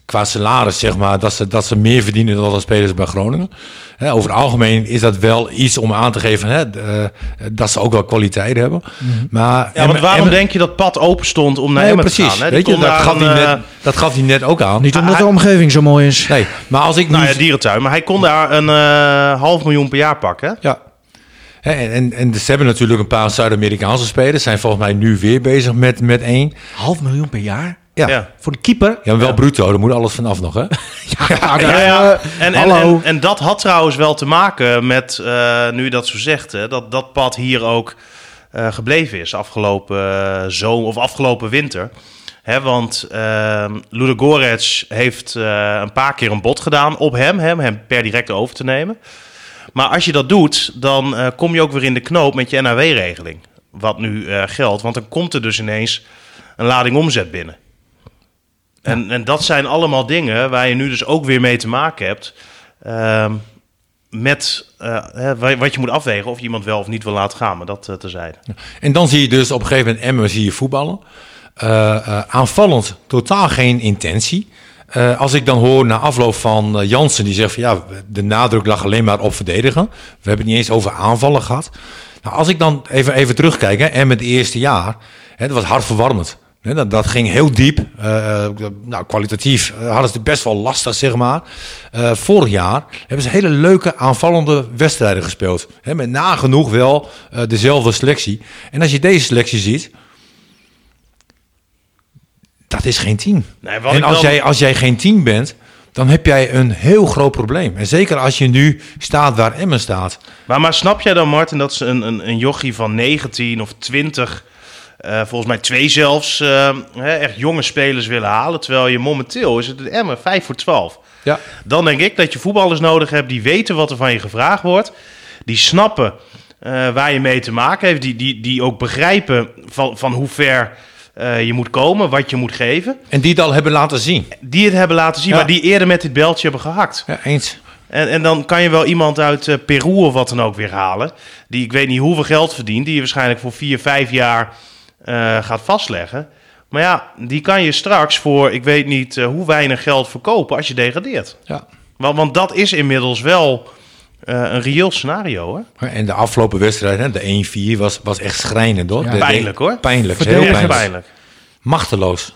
qua salaris zeg maar, dat ze, dat ze meer verdienen dan de spelers bij Groningen. Hè, over het algemeen is dat wel iets om aan te geven hè, d- eh, dat ze ook wel kwaliteit hebben. Maar Ja, want waarom Emmen- denk je dat pad open stond om naar Nee, Emmen te gaan? Hè? Weet je, dat gaf, een, hij eh, net, dat gaf hij net ook aan. Niet omdat hij- de omgeving zo mooi is. Nee, maar als ik Nou nu... ja, dierentuin. Maar hij kon daar een eh, half miljoen per jaar pakken. hè? Ja. Hè, En, en, en ze hebben natuurlijk een paar Zuid-Amerikaanse spelers. Zijn volgens mij nu weer bezig met, met één. Half miljoen per jaar? Ja. Ja. ja. Voor de keeper? maar wel bruto. Daar moet alles vanaf nog, hè? Ja, Ja, ja. En, en, hallo. en, en dat had trouwens wel te maken met, eh, nu je dat zo zegt, hè, dat dat pad hier ook eh, gebleven is afgelopen uh, zomer of afgelopen winter. Hè, want uh, Ludogorets heeft uh, een paar keer een bod gedaan op hem, hem, hem per direct over te nemen. Maar als je dat doet, dan uh, kom je ook weer in de knoop met je NAW-regeling. Wat nu uh, geldt, want dan komt er dus ineens een lading omzet binnen. En, en dat zijn allemaal dingen waar je nu dus ook weer mee te maken hebt. ehm, met eh, wat je moet afwegen of je iemand wel of niet wil laten gaan. Maar dat uh, terzijde. En dan zie je dus op een gegeven moment Emmen zie je voetballen. Eh, aanvallend totaal geen intentie. Als ik dan hoor na afloop van Jansen die zegt van ja, de nadruk lag alleen maar op verdedigen. We hebben het niet eens over aanvallen gehad. Nou, als ik dan even, even terugkijk, hè, Emmen het eerste jaar, hè, dat was hartverwarmend. Dat, dat ging heel diep. Eh, nou, kwalitatief eh, hadden ze het best wel lastig, zeg maar. Vorig jaar hebben ze hele leuke aanvallende wedstrijden gespeeld. Hè, met nagenoeg wel dezelfde selectie. En als je deze selectie ziet, dat is geen team. Nee, en als, jij, als jij geen team bent, dan heb jij een heel groot probleem. En zeker als je nu staat waar Emmen staat. Maar, maar snap jij dan, Martin, dat ze een, een, een jochie van 19 of 20, eh, volgens mij twee zelfs, eh, hè, echt jonge spelers willen halen? Terwijl je momenteel is het een Emmen 5 voor 12. Ja. Dan denk ik dat je voetballers nodig hebt die weten wat er van je gevraagd wordt. Die snappen eh, waar je mee te maken heeft. Die, die, die ook begrijpen van, van hoe ver je moet komen, wat je moet geven. En die het al hebben laten zien. Die het hebben laten zien, Ja. maar die eerder met dit beltje hebben gehakt. Ja, eens. En, en dan kan je wel iemand uit Peru of wat dan ook weer halen. Die ik weet niet hoeveel geld verdient. Die je waarschijnlijk voor vier, vijf jaar gaat vastleggen. Maar ja, die kan je straks voor ik weet niet eh, hoe weinig geld verkopen als je degradeert. Ja. Want, want dat is inmiddels wel eh, een reëel scenario. Hè? En de afgelopen wedstrijd, hè, de 1-4, was, was echt schrijnend hoor. Ja. De- de- Pijnlijk, hoor. Pijnlijk, heel pijnlijk. pijnlijk. Machteloos.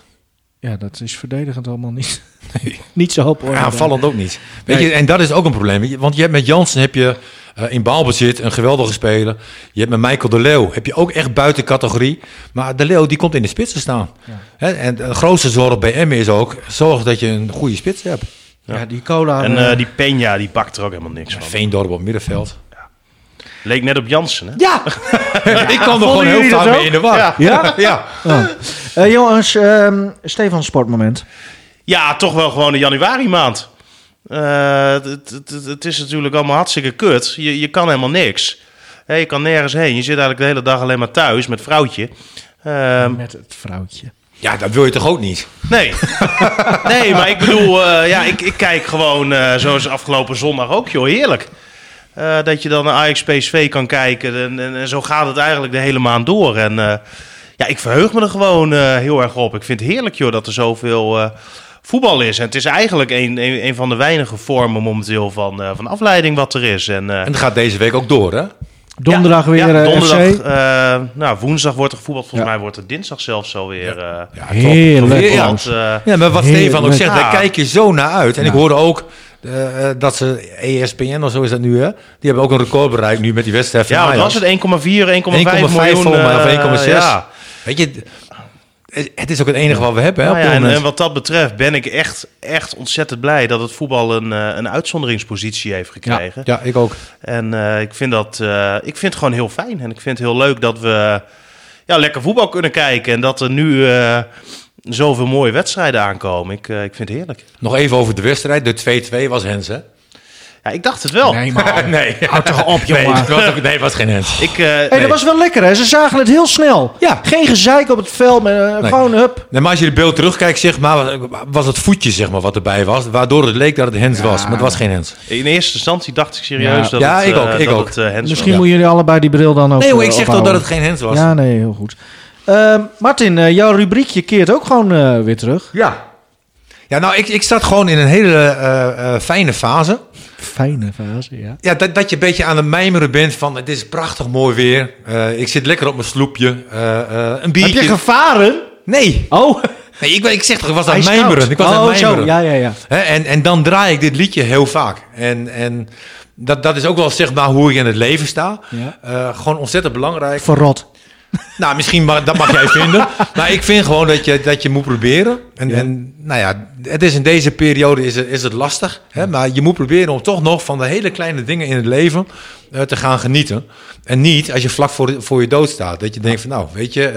Ja, dat is verdedigend allemaal niet, niet zo hoop. Aanvallend ook niet. Weet Nee. je, en dat is ook een probleem. Want je hebt met Jansen heb je eh, in balbezit een geweldige speler. Je hebt met Michael de Leeuw heb je ook echt buiten categorie. Maar de Leeuw die komt in de spits te staan. Hè, en de grootste zorg bij Emmen is ook zorg dat je een goede spits hebt. Ja, die cola. En eh, eh, die Peña, die pakt er ook helemaal niks van. Veendorp op middenveld. Leek net op Jansen, hè? Ja, ik kan er gewoon heel vaak mee in de war. Ja. Ja? ja. Oh. Jongens, ehm Stefan Sportmoment. Ja, toch wel gewoon de januari maand. Eh, het, is natuurlijk allemaal hartstikke kut. Je, je kan helemaal niks. Je kan nergens heen. Je zit eigenlijk de hele dag alleen maar thuis met vrouwtje. Ehm, Met het vrouwtje. ja, dat wil je toch ook niet? nee. nee, maar ik bedoel, eh, ja, ik, ik kijk gewoon eh, zoals afgelopen zondag ook, joh. Heerlijk. Eh, dat je dan naar Ajax PSV kan kijken. En, en, en zo gaat het eigenlijk de hele maand door. En eh, ja, ik verheug me er gewoon eh, heel erg op. Ik vind het heerlijk, joh, dat er zoveel eh, voetbal is. En het is eigenlijk een, een, een van de weinige vormen momenteel van, eh, van afleiding wat er is. En, eh, En dat gaat deze week ook door, hè? Donderdag weer ja, eh, donderdag, FC. eh, nou, woensdag wordt er gevoetbald. Volgens Ja. mij wordt het dinsdag zelfs alweer. eh Ja, Heerlijk. Ja. want, Ja, maar wat. Stefan ook zegt, daar Ja. kijk je zo naar uit. En Ja. ik hoorde ook dat ze ESPN of zo is dat nu, hè? Die hebben ook een record bereikt nu met die wedstrijd van ja, wat Ajax. was het? 1,4, 1,5 1,5 miljoen. mij, of eh, 1,6. ja. Weet je, het- is ook het enige wat we hebben, hè? Nou ja, en, en wat dat betreft ben ik echt, echt ontzettend blij dat het voetbal een, eh, een uitzonderingspositie heeft gekregen. ja, ik ook. En eh, ik, vind dat, eh, ik vind het gewoon heel fijn. En ik vind het heel leuk dat we ja, lekker voetbal kunnen kijken. En dat er nu eh, zoveel mooie wedstrijden aankomen. Ik, eh, ik vind het heerlijk. Nog even over de wedstrijd. De 2-2 was Hens, hè? Ja, ik dacht het wel. Nee, maar. nee. Houd toch op, Nee, jongen. het was, ook, nee, het was geen Hens. Ik, eh, Hey, Nee. dat was wel lekker, hè? Ze zagen het heel snel. Ja. Geen gezeik op het veld, maar eh, Nee. gewoon hup. Nee, maar als je de beeld terugkijkt, zeg maar, was het voetje zeg maar, wat erbij was. Waardoor het leek dat het Hens was. Maar het was geen Hens. in eerste instantie dacht ik serieus Ja. dat Ja, het, ik ook, eh, ik dat ook. het, Hens Misschien was. moeten jullie allebei die bril dan ook Nee, hoor, ik zeg toch dat het geen Hens was. Ja, nee, heel goed. Ehm, Martin, jouw rubriekje keert ook gewoon eh, weer terug. Ja. Ja, nou, ik, ik zat gewoon in een hele eh, eh, fijne fase. Fijne fase, ja. Ja, dat, dat je een beetje aan het mijmeren bent van het is prachtig mooi weer. Eh, ik zit lekker op mijn sloepje. een Heb biertje. je gevaren? Nee. Oh, nee ik, ik zeg toch, ik was aan het mijmeren. Ik was oh, aan het mijmeren. zo. Ja, ja, ja. En, en dan draai ik dit liedje heel vaak. En, en dat, dat is ook wel zeg maar hoe ik in het leven sta. Ja. Gewoon ontzettend belangrijk. Verrot. Nou, misschien mag, dat mag jij vinden. Maar ik vind gewoon dat je, dat je moet proberen. En, Ja. en nou ja, het is in deze periode is het, is het lastig. Hè? Maar je moet proberen om toch nog van de hele kleine dingen in het leven eh, te gaan genieten. En niet als je vlak voor, voor je dood staat. Dat je denkt van nou, weet je,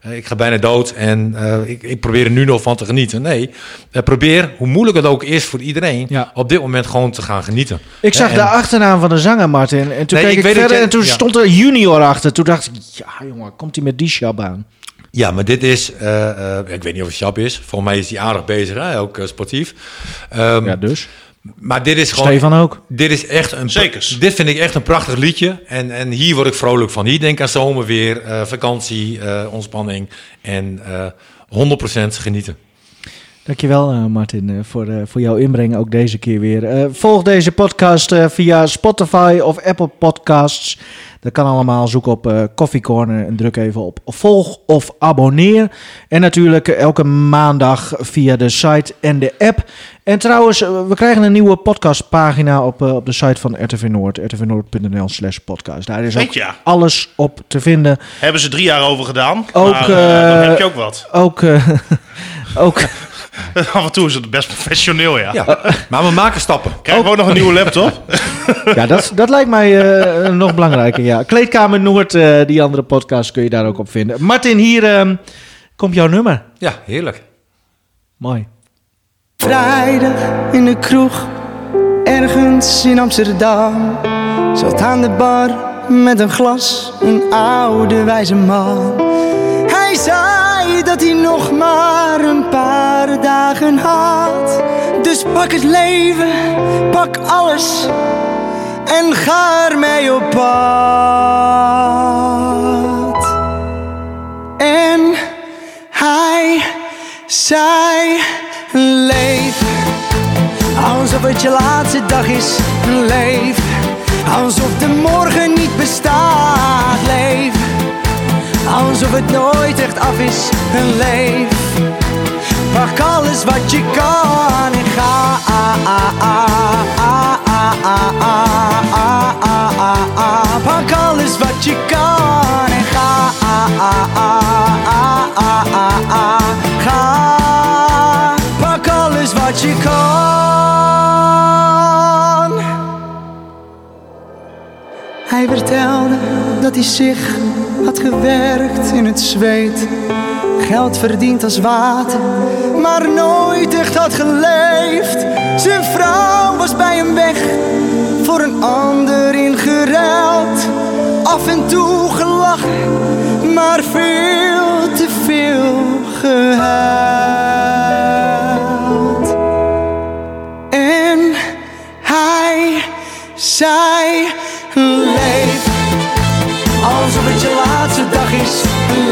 eh, ik ga bijna dood en eh, ik, ik probeer er nu nog van te genieten. Nee, probeer, hoe moeilijk het ook is voor iedereen, Ja. op dit moment gewoon te gaan genieten. Ik zag En- de achternaam van de zanger, Martin. En toen Nee, keek ik verder en toen ja. stond er junior achter. Toen dacht ik, ja jongen, komt hij met die shab aan? Ja, maar dit is, eh, eh, ik weet niet of het Sjap is. Volgens mij is hij aardig bezig, hè? ook eh, sportief. Ehm, Ja, dus. Maar dit is gewoon. Stefan ook. Dit is echt een. Zekers. Dit vind ik echt een prachtig liedje. En, en hier word ik vrolijk van. Hier denk ik aan zomerweer, eh vakantie, eh, ontspanning. En eh 100% genieten. Dankjewel eh, Martin eh, voor, eh, voor jouw inbreng ook deze keer weer. Volg deze podcast via Spotify of Apple Podcasts. Dat kan allemaal. Zoek op eh Coffee Corner en druk even op volg of abonneer. En natuurlijk elke maandag via de site en de app. En trouwens, we krijgen een nieuwe podcastpagina op, op de site van RTV Noord. rtvnoord.nl slash podcast. Daar is ook Weet alles op te vinden. hebben ze drie jaar over gedaan. Ook, maar, dan heb je ook wat. Ook... ook Af en toe is het best professioneel, ja. Ja, maar we maken stappen. Krijgen we ook nog een nieuwe laptop? Ja, dat, dat lijkt mij eh, nog belangrijker. Ja. Kleedkamer Noord, eh, die andere podcast kun je daar ook op vinden. Martin, hier ehm, komt jouw nummer. Ja, heerlijk. Mooi. Vrijdag in de kroeg, ergens in Amsterdam. Zat aan de bar met een glas, een oude wijze man. Zei dat hij nog maar een paar dagen had. Dus pak het leven, pak alles en ga ermee op pad. En hij zei: Leef alsof het je laatste dag is. Leef alsof de morgen niet bestaat. Leef alsof het nooit echt af is. Leef pak alles wat je kan en ga. Pak alles wat je kan en ga. Ga, pak alles wat je kan. Hij vertelde dat hij zich had gewerkt in het zweet. Geld verdiend als water, maar nooit echt had geleefd. Zijn vrouw was bij hem weg, voor een ander ingeruild. Af en toe gelachen, maar veel te veel gehuild.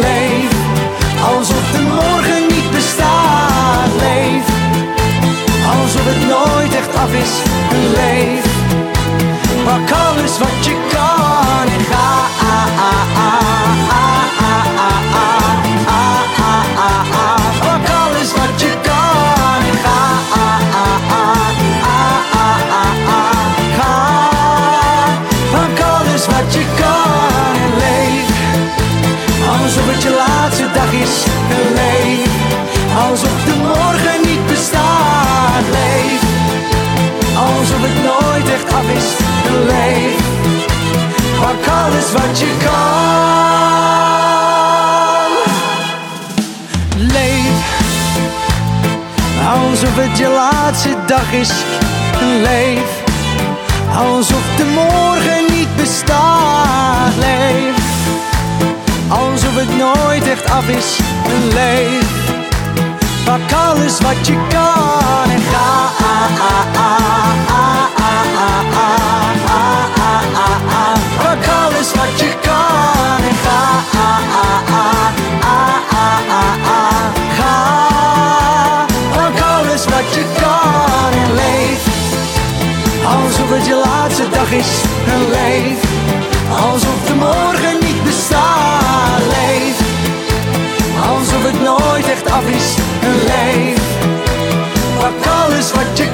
Leef alsof de morgen niet bestaat. Leef alsof het nooit echt af is. Leef pak alles wat je kan alles wat je kan. Leef alsof het je laatste dag is. Leef alsof de morgen niet bestaat. Leef alsof het nooit echt af is. Leef pak alles wat je kan en ga wat je kan en ga. Ah, ah, ah, ga, pak alles wat je kan en leef. Alsof het je laatste dag is en leef. Alsof de morgen niet bestaat, leef. Alsof het nooit echt af is en leef. Pak alles wat je